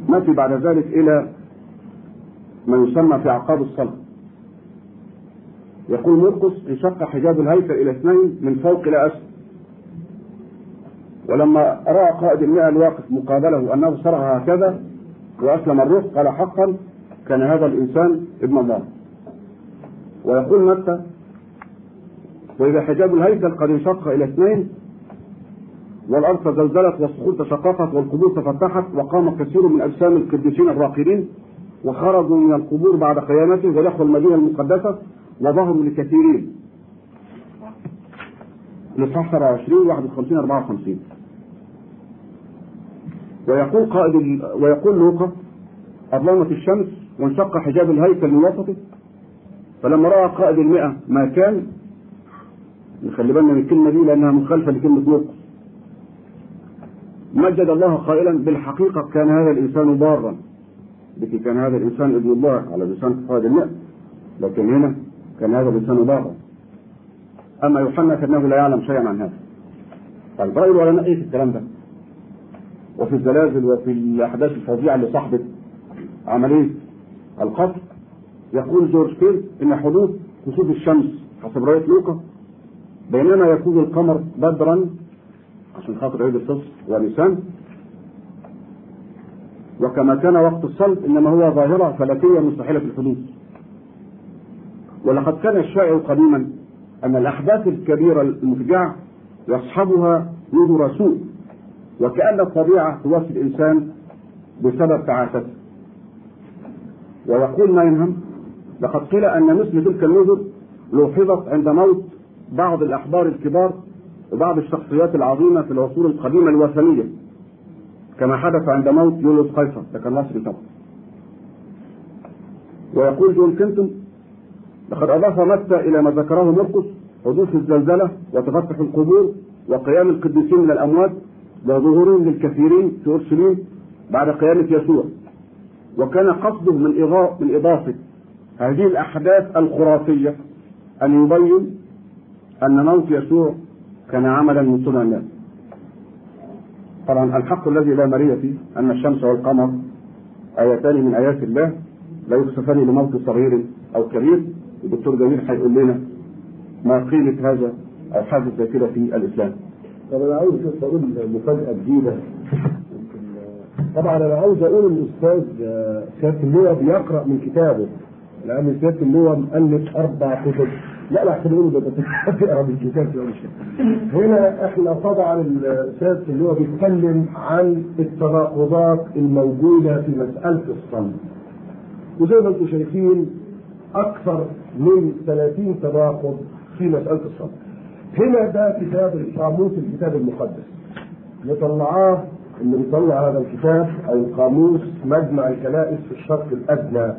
S1: نأتي بعد ذلك إلى ما يسمى في أعقاب الصلاة. يقول مرقس انشق حجاب الهيكل إلى اثنين من فوق إلى أسفل. ولما رأى قائد المئة الواقف مقابله أنه صرخ هكذا وأسلم الروح قال حقا كان هذا الإنسان ابن الله. ويقول متى؟ وإذا حجاب الهيكل قد انشق إلى اثنين والأرض تزلزلت والصخور تشققت والقبور تفتحت وقام كثير من أجسام القديسين الراقدين وخرجوا من القبور بعد قيامته ودخلوا المدينة المقدسة وظهروا لكثيرين. الإصحاح 27 51 54 ويقول قائد. ويقول لوقا أظلمت الشمس وانشق حجاب الهيكل من وسطه فلما رأى قائد المئة ما كان نخلي بالنا من الكلمة دي لأنها مخالفة لكلمة لوقا مجد الله قائلا بالحقيقة كان هذا الإنسان بارا لكن كان هذا الإنسان ابن الله على لسان قائد المئة لكن هنا كان هذا الإنسان بارا أما يوحنا فإنه لا يعلم شيئا عن هذا. طيب رأي العلماء إيه في الكلام ده؟ وفي الزلازل وفي الأحداث الفظيعة اللي صاحبت عملية القتل يقول جورج كير إن حدوث كسوف الشمس حسب رواية لوقا بينما يكون القمر بدرا عشان خاطر عيد الفصل ونيسان. وكما كان وقت الصلب إنما هو ظاهرة فلكية مستحيلة الحدوث ولقد كان الشائع قديما أن الأحداث الكبيرة المفجعة يصحبها نذر سوء وكأن الطبيعة توفي الإنسان بسبب تعاسته. ويقول ما ينهم لقد قيل أن مثل تلك النذر لوحظت عند موت بعض الاحبار الكبار وبعض الشخصيات العظيمة في العصور القديمة الوثنية كما حدث عند موت يوليوس قيصر ده كان مصري طبعا ويقول جون كنتون لقد أضاف متى إلى ما ذكره مرقس حدوث الزلزلة وتفتح القبور وقيام القديسين من الأموات وظهورهم للكثيرين في أورشليم بعد قيامه يسوع. وكان قصده من من إضافة هذه الأحداث الخرافية أن يبين أن موت يسوع كان عملا من صنع الناس. طبعا الحق الذي لا مرية فيه أن الشمس والقمر آيتان من آيات الله لا يخسفان لموت صغير أو كبير. الدكتور جميل هيقول لنا ما قيمة هذا حاجة زي كده في الإسلام.
S3: طب أنا عاوز بس أقول مفاجأة جديدة. طبعا أنا عاوز أقول الأستاذ سيادة اللواء بيقرأ من كتابه. لأن سيادة اللواء مؤلف أربع كتب. لا لا احسن نقول ده تقرا من مش هنا إحنا طبعا الاستاذ اللي هو بيتكلم عن التناقضات الموجودة في مسألة الصلب وزي ما أنتم شايفين أكثر من 30 تناقض في مسألة الصلب هنا ده كتاب قاموس الكتاب المقدس اللي طلعاه اللي بيطلع هذا الكتاب أو قاموس مجمع الكنائس في الشرق الأدنى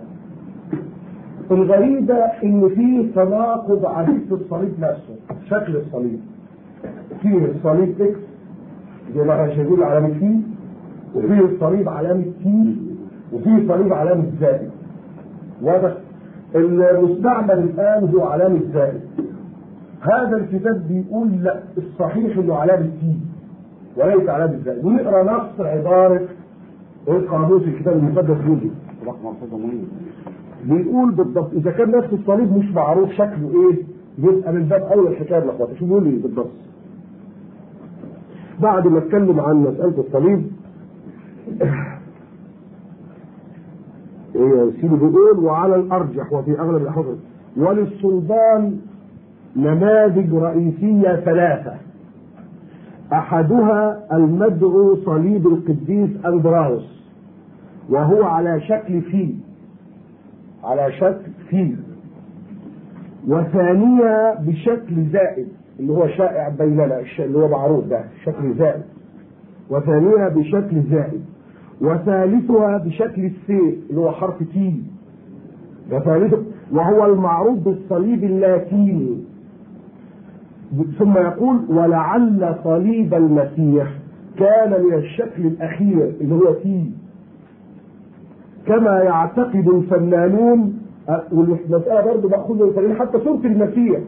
S3: الغريبة إن في تناقض عجيب في الصليب نفسه، شكل الصليب. فيه الصليب إكس زي ما إحنا شايفين علامة فيه، وفيه الصليب علامة تي، وفيه صليب علامة زائد. واضح؟ المستعمل الآن هو علامة زائد. هذا الكتاب بيقول لا الصحيح إنه علامة تي وليس علامة زائد، ونقرأ نص عبارة القاموس الكتاب المقدس يوجد. بيقول بالضبط إذا كان نفس الصليب مش معروف شكله إيه يبقى من باب أول الحكاية الاخوات شو بيقول لي بالضبط بعد ما أتكلم عن مسألة الصليب سيدي بيقول وعلى الأرجح وفي أغلب الأحوال. وللصلبان نماذج رئيسية ثلاثة. أحدها المدعو صليب القديس اندراوس وهو على شكل فيل. على شكل فيل. وثانية بشكل زائد اللي هو شائع بيننا اللي هو معروف ده شكل زائد. وثانيها بشكل زائد. وثالثها بشكل السيف اللي هو حرف T وثالثه وهو المعروف بالصليب اللاتيني. ثم يقول ولعل صليب المسيح كان من الشكل الأخير اللي هو T كما يعتقد الفنانون والمسألة برضه من الفنانين حتى صورة المسيح.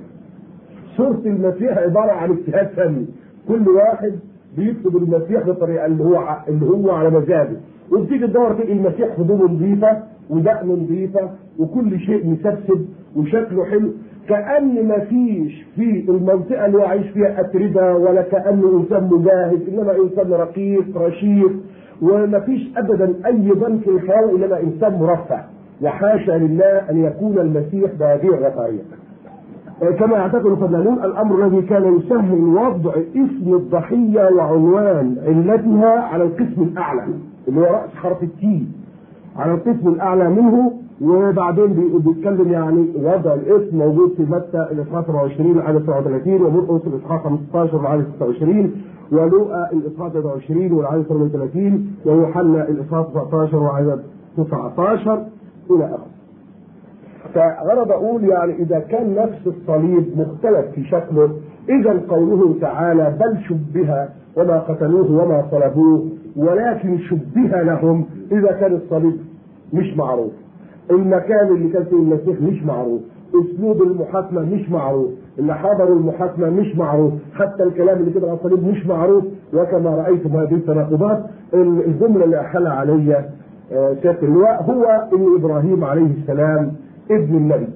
S3: صورة المسيح عبارة عن اجتهاد فني. كل واحد بيكتب المسيح بالطريقة اللي هو اللي هو على مزاجه. وبتيجي تدور تلاقي المسيح هدومه نظيفة ودقنه نظيفة وكل شيء مسبسب وشكله حلو. كأن ما فيش في المنطقة اللي هو عايش فيها أتربة ولا كأنه إنسان مجاهد إنما إنسان رقيق رشيق. وما فيش أبدا أي في الحياة إنما إنسان مرفع وحاشا لله أن يكون المسيح بهذه الرفاهية. كما يعتقد الفنانون الأمر الذي كان يسهل وضع اسم الضحية وعنوان علتها على القسم الأعلى اللي هو رأس حرف التي على القسم الأعلى منه وبعدين بي- بيتكلم يعني وضع الاسم موجود في متى الاصحاح 27 العدد 37 ومرقس الاصحاح 15 العدد 26 ولوقا الاصحاح 23 والعدد 38 ويوحنا الاصحاح 19 والعدد 19 إلى آخره. فغرض أقول يعني إذا كان نفس الصليب مختلف في شكله إذا قوله تعالى بل شبه وما قتلوه وما صلبوه ولكن شبه لهم إذا كان الصليب مش معروف. المكان اللي كان فيه المسيح مش معروف. أسلوب المحاكمة مش معروف. اللي حضروا المحاكمة مش معروف. حتى الكلام اللي كده على الصليب مش معروف. وكما رايتم هذه التناقضات الجملة اللي أحلى علي آه، سياده اللواء هو إن إبراهيم عليه السلام ابن النبي.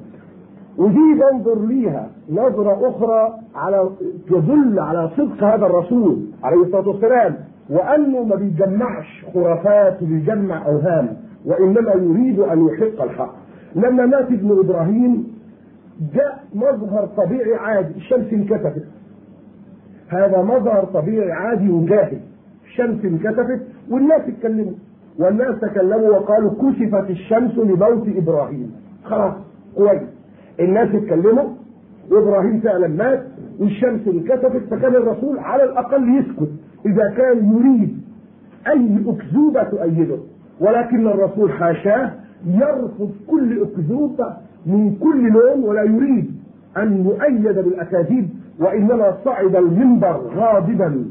S3: ودي بنظر ليها نظرة أخرى على تدل على صدق هذا الرسول عليه الصلاة والسلام وأنه ما بيجمعش خرافات وبيجمع أوهام وإنما يريد أن يحق الحق. لما مات ابن إبراهيم جاء مظهر طبيعي عادي الشمس انكسفت هذا مظهر طبيعي عادي وجاهز الشمس انكسفت والناس اتكلموا. والناس تكلموا وقالوا كشفت الشمس لموت إبراهيم. خلاص كويس الناس اتكلموا وابراهيم فعلا مات والشمس انكسفت فكان الرسول على الأقل يسكت. إذا كان يريد اي اكذوبه تؤيده ولكن الرسول حاشاه يرفض كل اكذوبه من كل لون ولا يريد أن يؤيد بالأكاذيب وإنما صعد المنبر غاضبا.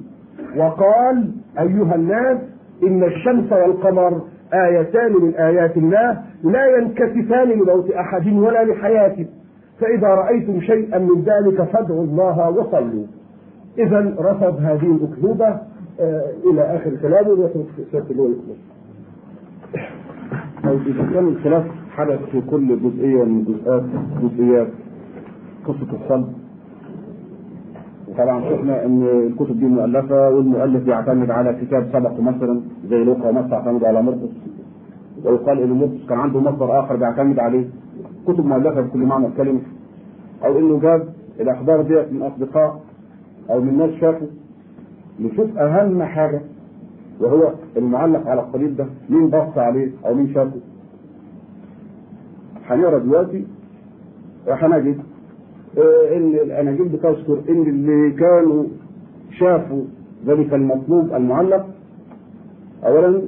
S3: وقال أيها الناس إن الشمس والقمر آيتان من آيات الله لا ينكسفان لموت أحد ولا لحياته فإذا رأيتم شيئا من ذلك فادعوا الله وصلوا. اذا رفض هذه الأكذوبة آه إلى آخر كلامه ويترك الله يكمل
S1: طيب إذا كان الخلاف حدث في كل جزئية من جزئيات جزئيات قصة الصلب. وطبعا شفنا إن الكتب دي مؤلفة والمؤلف يعتمد على كتاب سبق مثلا زي لوقا ومتى يعتمد على مرقس. ويقال إن مرقس كان عنده مصدر آخر بيعتمد عليه. كتب مؤلفة بكل معنى الكلمة. أو إنه جاب الأخبار ديت من أصدقاء أو من ناس شافوا. نشوف أهم حاجة وهو المعلق على الصليب ده مين بص عليه أو مين شافه. هنقرأ دلوقتي وهنجد إن الاناجيل بتذكر إن اللي كانوا شافوا ذلك المطلوب المعلق. أولا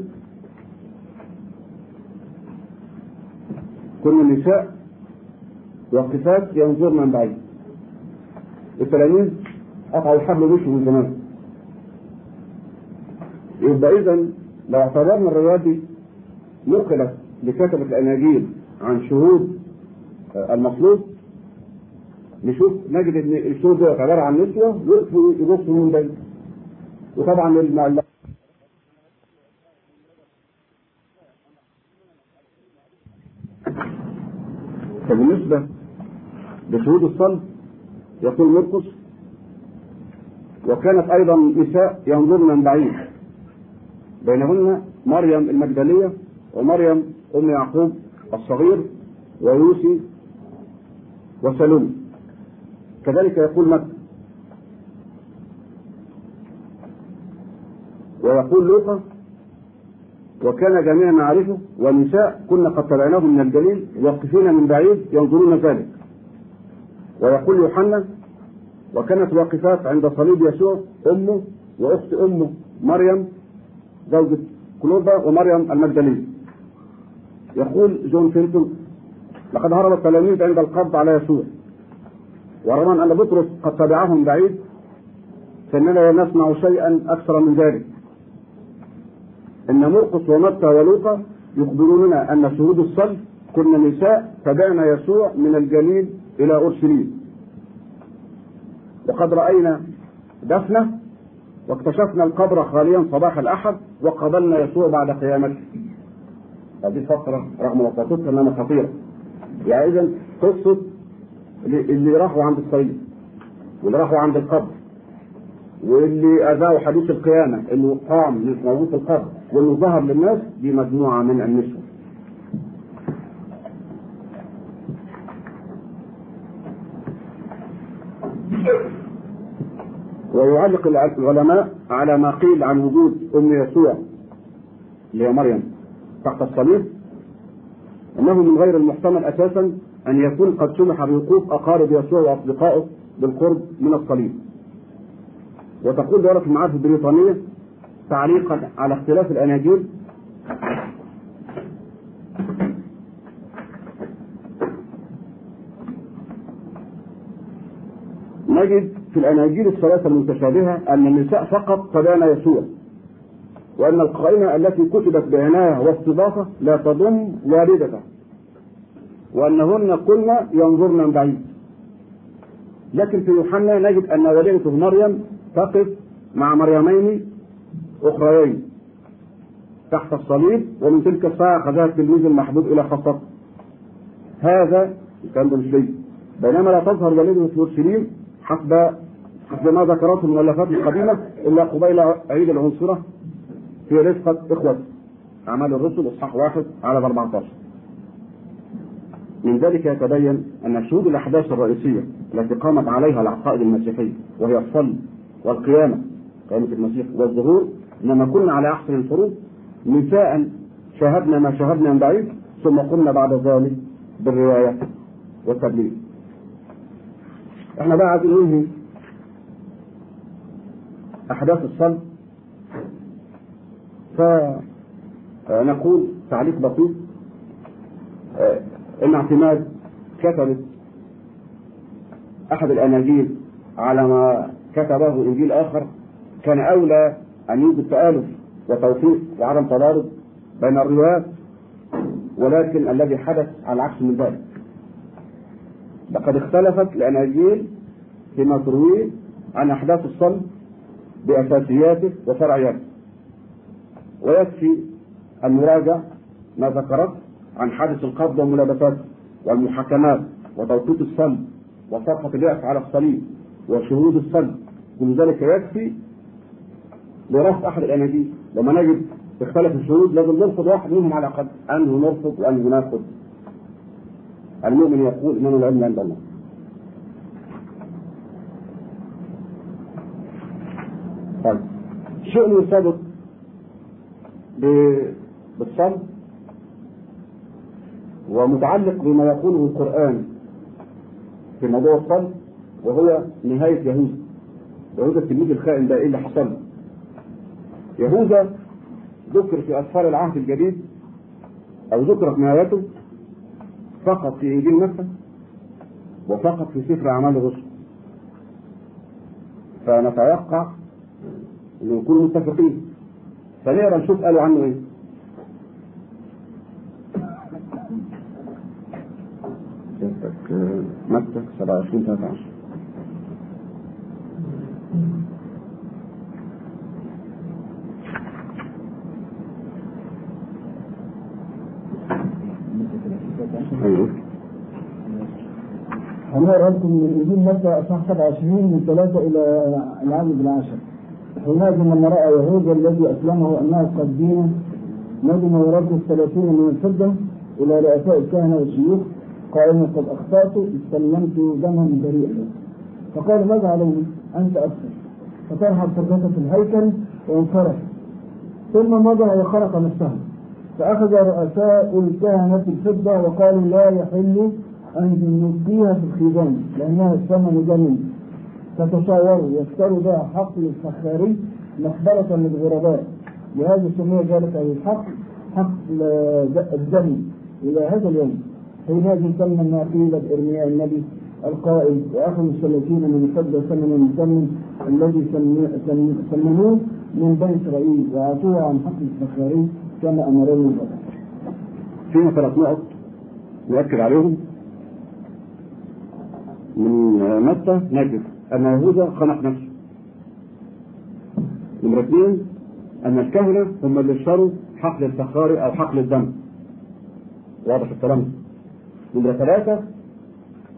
S1: كل النساء واقفات ينظرن من بعيد. التلاميذ قطعوا الحبل وشه من زمان. يبقى إذا لو اعتبرنا الروايات دي نقلت لكتبة الأناجيل عن شهود المطلوب نشوف نجد إن الشهود دول عبارة عن نسوه يقفوا يبصوا من بعيد وطبعا المع- فبالنسبه لشهود الصلب يقول مرقس وكانت أيضا نساء ينظرن من بعيد. بينهن مريم المجدلية ومريم أم يعقوب الصغير ويوسي وسلوم. كذلك يقول مكة. ويقول لوقا وكان جميع معارفه والنساء كنا قد تبعناه من الجليل واقفين من بعيد ينظرون ذلك. ويقول يوحنا وكانت واقفات عند صليب يسوع أمه وأخت أمه مريم زوجة كلوبا ومريم المجدلية. يقول جون فينتون لقد هرب التلاميذ عند القبض على يسوع. ورغم أن بطرس قد تبعهم بعيد فإننا لا نسمع شيئا أكثر من ذلك. إن مرقس ومتى ولوقا يخبروننا أن شهود الصلب كن نساء تبعن يسوع من الجليل إلى أورشليم. وقد رأينا دفنة واكتشفنا القبر خاليا صباح الأحد وقبلنا يسوع بعد قيامته. هذه فتره رغم وساطتها إنها خطيرة. يعني اذا قصة اللي راحوا عند الصليب واللي راحوا عند القبر واللي أذاعوا حديث القيامة إنه قام مش موجود في القبر وإنه ظهر للناس دي مجموعه من النسوة. ويعلق العلماء على ما قيل عن وجود أم يسوع اللي هي مريم تحت الصليب إنه من غير المحتمل أساسا أن يكون قد سمح بوقوف أقارب يسوع وأصدقائه بالقرب من الصليب. وتقول دورة المعارف البريطانية تعليقا على اختلاف الأناجيل نجد في الأناجيل الثلاثة المتشابهة أن النساء فقط تبعن يسوع وأن القائمة التي كتبت بعنايه واستضافة لا تضم والدته وأنهن كن ينظرن من بعيد. لكن في يوحنا نجد أن والدته مريم تقف مع مريمين أخريين تحت الصليب ومن تلك الساعة اخذها التلميذ المحبوب إلى خاصته هذا مش ليه بينما لا تظهر والدته في اورشليم حسب حسب ما ذكرته المؤلفات القديمه إلا قبيل عيد العنصرة في رفقة اخوته أعمال الرسل إصحاح واحد على 14 من ذلك يتبين أن شهود الأحداث الرئيسية التي قامت عليها العقائد المسيحية وهي الصلب والقيامة قيامة المسيح والظهور إنما كنا على احسن الفروض نساء شاهدنا ما شاهدنا من بعيد ثم قمنا بعد ذلك بالرواية والتبليغ. إحنا بقى عايزين ننهي أحداث الصلب فنقول تعليق بسيط إن اعتماد كتبت أحد الأناجيل على ما كتبه إنجيل آخر كان أولى أن يوجد تآلف وتوفيق وعدم تضارب بين الروايات ولكن الذي حدث على العكس من ذلك. لقد اختلفت الأناجيل فيما ترويه عن أحداث الصلب بأساسياته وفرعياته ويكفي المراجع ما ذكرته عن حادث القبض وملابساته والمحاكمات وتوقيت الصلب وصرفة اليأس على الصليب وشهود الصلب كل ذلك يكفي لرفض أحد الأناجيل لما نجد اختلف الشهود لازم نرفض واحد منهم على الأقل. أنه نرفض وأنه ناخذ المؤمن يقول إنما العلم عند الله. طيب. شيء مرتبط بالصلب ومتعلق بما يقوله القرآن في موضوع الصلب وهو نهاية يهوذا يهوذا التلميذ الخائن ده إيه اللي حصل له؟ يهوذا ذكر في أسفار العهد الجديد أو ذكرت نهايته فقط في إنجيل متى وفقط في سفر أعمال الرسل. فنتوقع أن نكون متفقين. فنقرأ نشوف قالوا عنه إيه. متى 27 13 أيوه.
S2: هنقرا لكم من انجيل متى أصحاح 27 من 3 إلى العدد العاشر؟ حينئذ لما رأى يهوذا الذي أسلمه انه قد دين ندم ورد الثلاثين من الفضة إلى رؤساء الكهنة والشيوخ قائلا قد اخطات استلمت دما بريئا. فقال ماذا علي أنت أكثر فطرح الفضه في الهيكل وانصرف ثم مضى وخرق نفسه. فأخذ رؤساء الكهنة الفضة وقالوا لا يحل أن نبقيها في الخيزان لأنها الثمن جميل. فتشاوروا بها حقل الفخاري مقبرة للغرباء. لهذا سمي ذلك أي الحقل حقل الدم إلى هذا اليوم. حينئذ تم ما قيل بإرمياء النبي القائل وأخذوا الثلاثين من الفضة ثمنا مسمى الذي سمنوه من بني إسرائيل وأعطوه عن حقل الفخاري كما أمرنا الله.
S1: فينا ثلاث نقط نؤكد عليهم من متى نجد أن يهوذا خلق نفسه. نمرة اثنين أن الكهنة هم اللي اشتروا حقل الفخاري أو حقل الدم. واضح الكلام. نمرة ثلاثة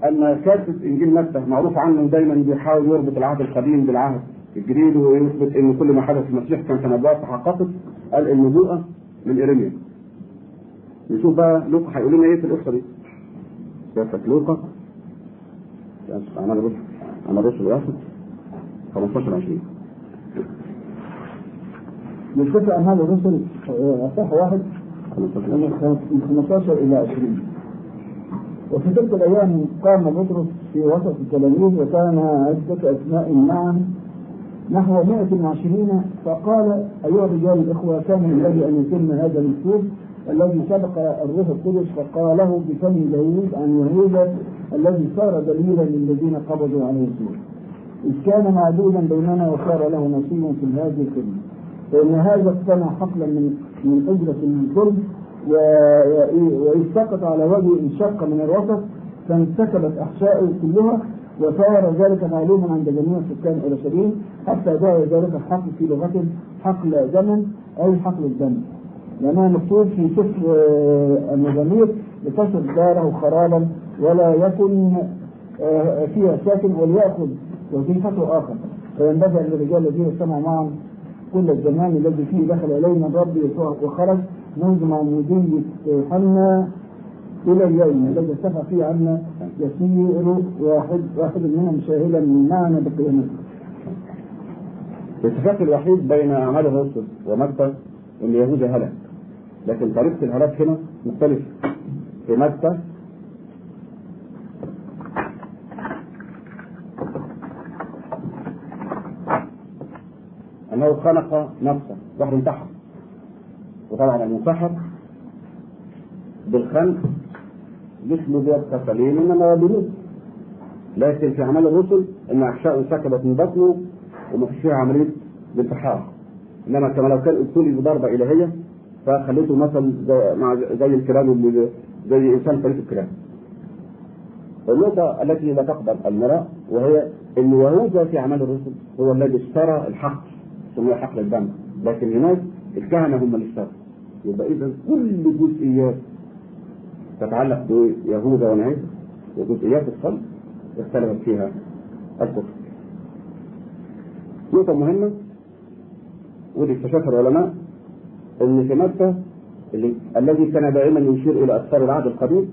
S1: أن كاتب إنجيل متى معروف عنه دايما بيحاول يربط العهد القديم بالعهد الجديد ويثبت إن كل ما حدث في المسيح كان تنبؤات تحققت قال النبوءه من ارميا نشوف بقى لوقا هيقول لنا إيه في القصة دي. سياسه لوقا؟ عمل الرسل عمل الرسل واحد 15 20
S2: من كتب أعمال الرسل أصح واحد.
S1: 15
S2: من 15 إلى 20 وفي تلك الأيام قام بطرس في وسط التلاميذ وكان عدة أسماء معا نحو 120 فقال أيها الرجال الإخوة كان ينبغي أن يتم هذا المكتوب الذي سبق الروح القدس فقاله بفم داوود عن يهوذا الذي صار دليلا للذين قبضوا على يسوع إذ كان معدودا بيننا وصار له نصيب في هذه الخدمة فإن هذا اقتنع حقلا من من أجرة وإذ سقط على وجهه انشق من الوسط فانسكبت أحشائه كلها وصار ذلك معلوما عند جميع سكان أورشليم حتى جاء ذلك الحقل في لغتهم حقل زمن اي حقل الدم. لانها مكتوب في سفر المزامير لتصل داره خرابا ولا يكن فيها ساكن وليأخذ وظيفته آخر. فينبغي أن الرجال الذين اجتمعوا معا كل الزمان الذي فيه دخل إلينا الرب يسوع وخرج منذ معمودية يوحنا إلى اليوم الذي ارتفع فيه عنا يسير واحد واحد منهم شاهدا معنا بقيامته.
S1: الاتفاق الوحيد بين أعمال الرسل ومتى إن يهوذا هلك لكن طريقة الهلاك هنا مختلفة في متى أنه خنق نفسه واحد انتحر وطبعا المنتحر بالخنق جسمه بيبقى سليم انما بيموت لكن في أعمال الرسل إن احشاءه سكبت من بطنه وما فيش فيها عملية انتحار إنما كما لو كان ابتلي بضربه إلهية فخليته مثل زي, مع زي الكلام اللي زي إنسان خليته الكلام. النقطة التي لا تقبل المرأة وهي أن يهوذا في أعمال الرسل هو الذي اشترى الحق سمي حقل الدم لكن هناك الكهنة هم اللي اشتروا يبقى إذا كل جزئيات تتعلق بيهوذا ونعيم وجزئيات الصلب اختلفت فيها الكتب. نقطة مهمة ودي اكتشفها العلماء إن في مكة الذي كان دائما يشير إلى اثار العهد القديم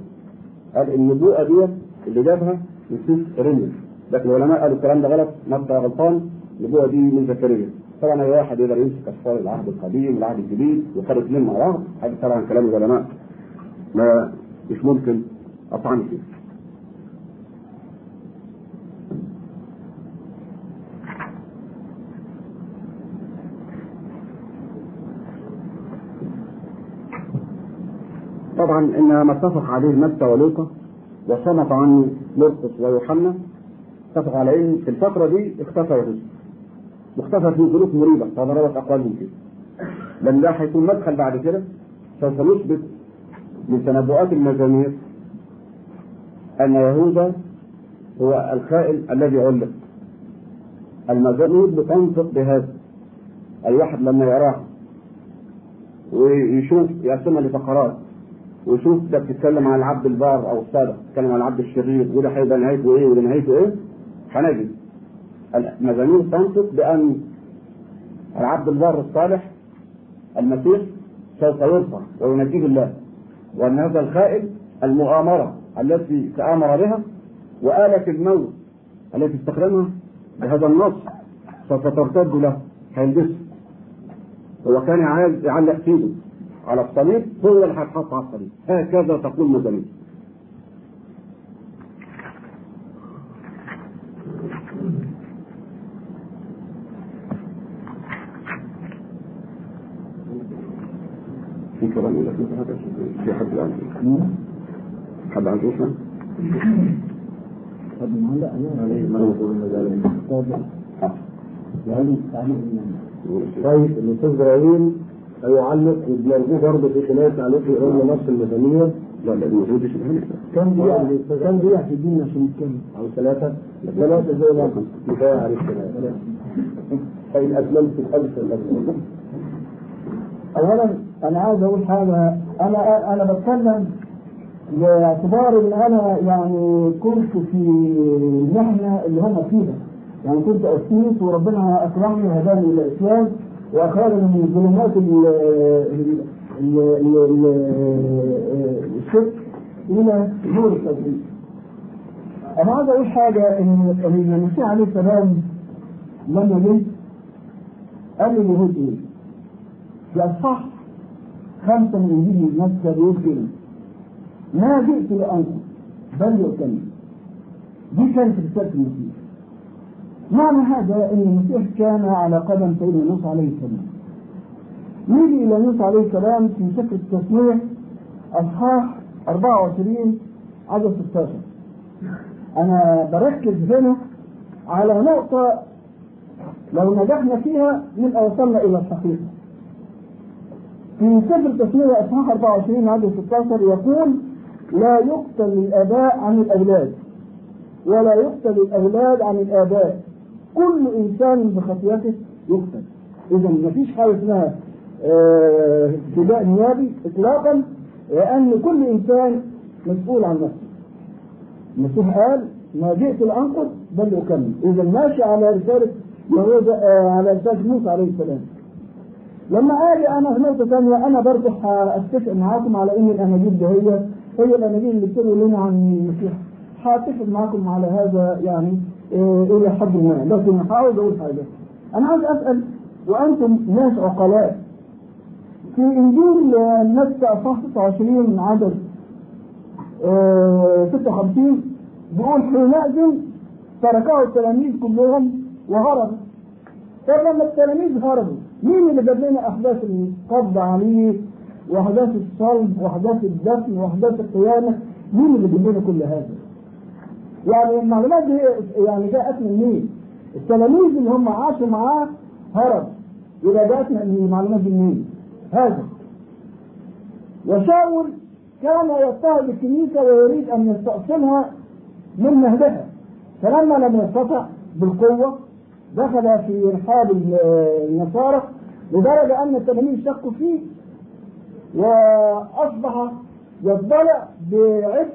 S1: قال النبوءة دي اللي جابها يوسف رمي. لكن العلماء قالوا الكلام ده غلط مكة غلطان النبوءة دي من زكريا. طبعا أي واحد يقدر يمسك أطفال العهد القديم والعهد الجديد ويخرج منهم مع بعض هذا طبعا كلام العلماء. ما مش ممكن أطعن فيه. طبعا ان ما اتفق عليه متى ولوقا وصمت عنه مرقس ويوحنا. اتفق على إن في الفترة دي اختفى يهوذا واختفى في ظروف مريبه فضربت اقوالهم كده لأن ده هيكون مدخل بعد كده سوف نثبت من تنبؤات المزامير أن يهوذا هو الخائن الذي علق. المزامير بتنطق بهذا أي واحد لما يراها ويشوف يقسمها لفقرات ويشوف ده بتتكلم عن العبد البار أو الصادق بتتكلم عن العبد الشرير وده هيبقى نهايته إيه وده نهايته إيه هنجد. المزامير تنطق بأن العبد البار الصالح المسيح سوف يرفع وينجيه الله. وأن هذا الخائن المؤامرة التي تآمر بها وآلة الموت التي استخدمها بهذا النص سوف ترتد له هيلبسه هو كان عايز يعلق ايده على الصليب هو اللي هيتحط على الصليب. هكذا تقول مزامير في كلام يقول لك في حاجة في حد عنده حد عنده اسمه؟
S2: طب معلق
S3: عليه ما يقول
S2: يعني
S3: طيب الاستاذ إبراهيم يعلق بيرجوه برضه في خلال تعليقه يقول نص الميزانية؟
S1: لا لا الموجود
S2: كم دقيقة كم دقيقة في الدين عشان نتكلم
S3: أو ثلاثة؟ ثلاثة زي ما كفاية عليك. ثلاثة فان اسلمت الالف الاسلم
S2: اولا أنا عايز أقول حاجة أنا أنا بتكلم باعتبار إن أنا يعني كنت في المحنه اللي هم فيها يعني كنت اسيس وربنا أكرمني وهداني إلى الاسلام واخرجني من ظلمات ال- ال- ال- ال- ال- الشرك إلى نور التوحيد. أنا عايز أقول حاجة إن المسيح عليه السلام لما جه قال لليهود إيه؟ في اصحاح خمسه من متى بيقول كده ما جئت لانقذ بل لأكمل دي كانت رسالة المسيح. معنى هذا إن المسيح كان على قدم سيدنا موسى عليه السلام. نيجي إلى موسى عليه السلام في سفر التسميه أصحاح 24 عدد 16 أنا بركز هنا على نقطة لو نجحنا فيها نبقى وصلنا إلى الحقيقة في سفر التسمية إصحاح 24 عدد 16 يقول لا يقتل الآباء عن الأولاد ولا يقتل الأولاد عن الآباء. كل إنسان بخطيئته يقتل. إذا ما فيش حاجة اسمها آه، ابتداء نيابي اطلاقا لأن كل إنسان مسؤول عن نفسه. المسيح قال ما جئت لانقذ بل أكمل. إذا ماشي على يهوذا آه، على رسالة موسى عليه السلام. لما أجي أنا في ثانية أنا برضه هتفق معاكم على ان الاناجيل دي هي هي الاناجيل اللي بتقول لنا عن المسيح. هتفق معاكم على هذا يعني إيه إلى حد ما. لكن هعاوز أقول حاجة. أنا عايز أسأل وأنتم ناس عقلاء. في إنجيل متى اصحاح 29 عدد آه، 56 بيقول حينئذ تركه التلاميذ كلهم وهربوا. طب لما التلاميذ هربوا مين اللي جاب لنا أحداث القبض عليه وأحداث الصلب وأحداث الدفن وأحداث القيامة مين اللي جاب لنا كل هذا؟ يعني المعلومات دي يعني جاءت من مين؟ التلاميذ اللي هم عاشوا معاه هرب يبقى جاءت المعلومات دي منين؟ هذا وشاول كان يضطهد الكنيسة ويريد أن يستأصلها من مهدها فلما لم يستطع بالقوة دخل في رحاب النصارى لدرجة أن التلاميذ شكوا فيه وأصبح يطلع بعبء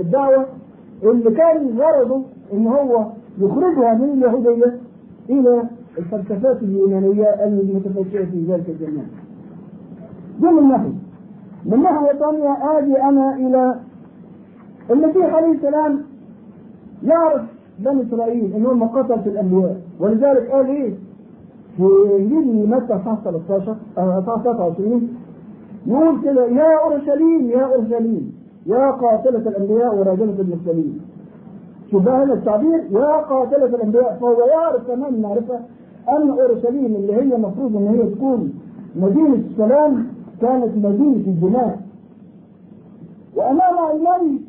S2: الدعوة اللي كان غرضه إن هو يخرجها من اليهودية إلى الفلسفات اليونانية المتفكره في ذلك الزمان. دي من ناحيه. من ناحيه ثانية أجي أنا إلى المسيح عليه السلام يعرف بني إسرائيل إنهم قتلت الانبياء ولذلك قال إيه؟ في إنجيل متى اصحاح 13 اصحاح 23 يقول كده يا أورشليم يا أورشليم يا قاتلة الأنبياء وراجمة المرسلين. شوف بقى هنا التعبير يا قاتلة الأنبياء فهو يعرف كمان معرفة أن أورشليم اللي هي المفروض إن هي تكون مدينة السلام كانت مدينة الدماء وأمام عينيك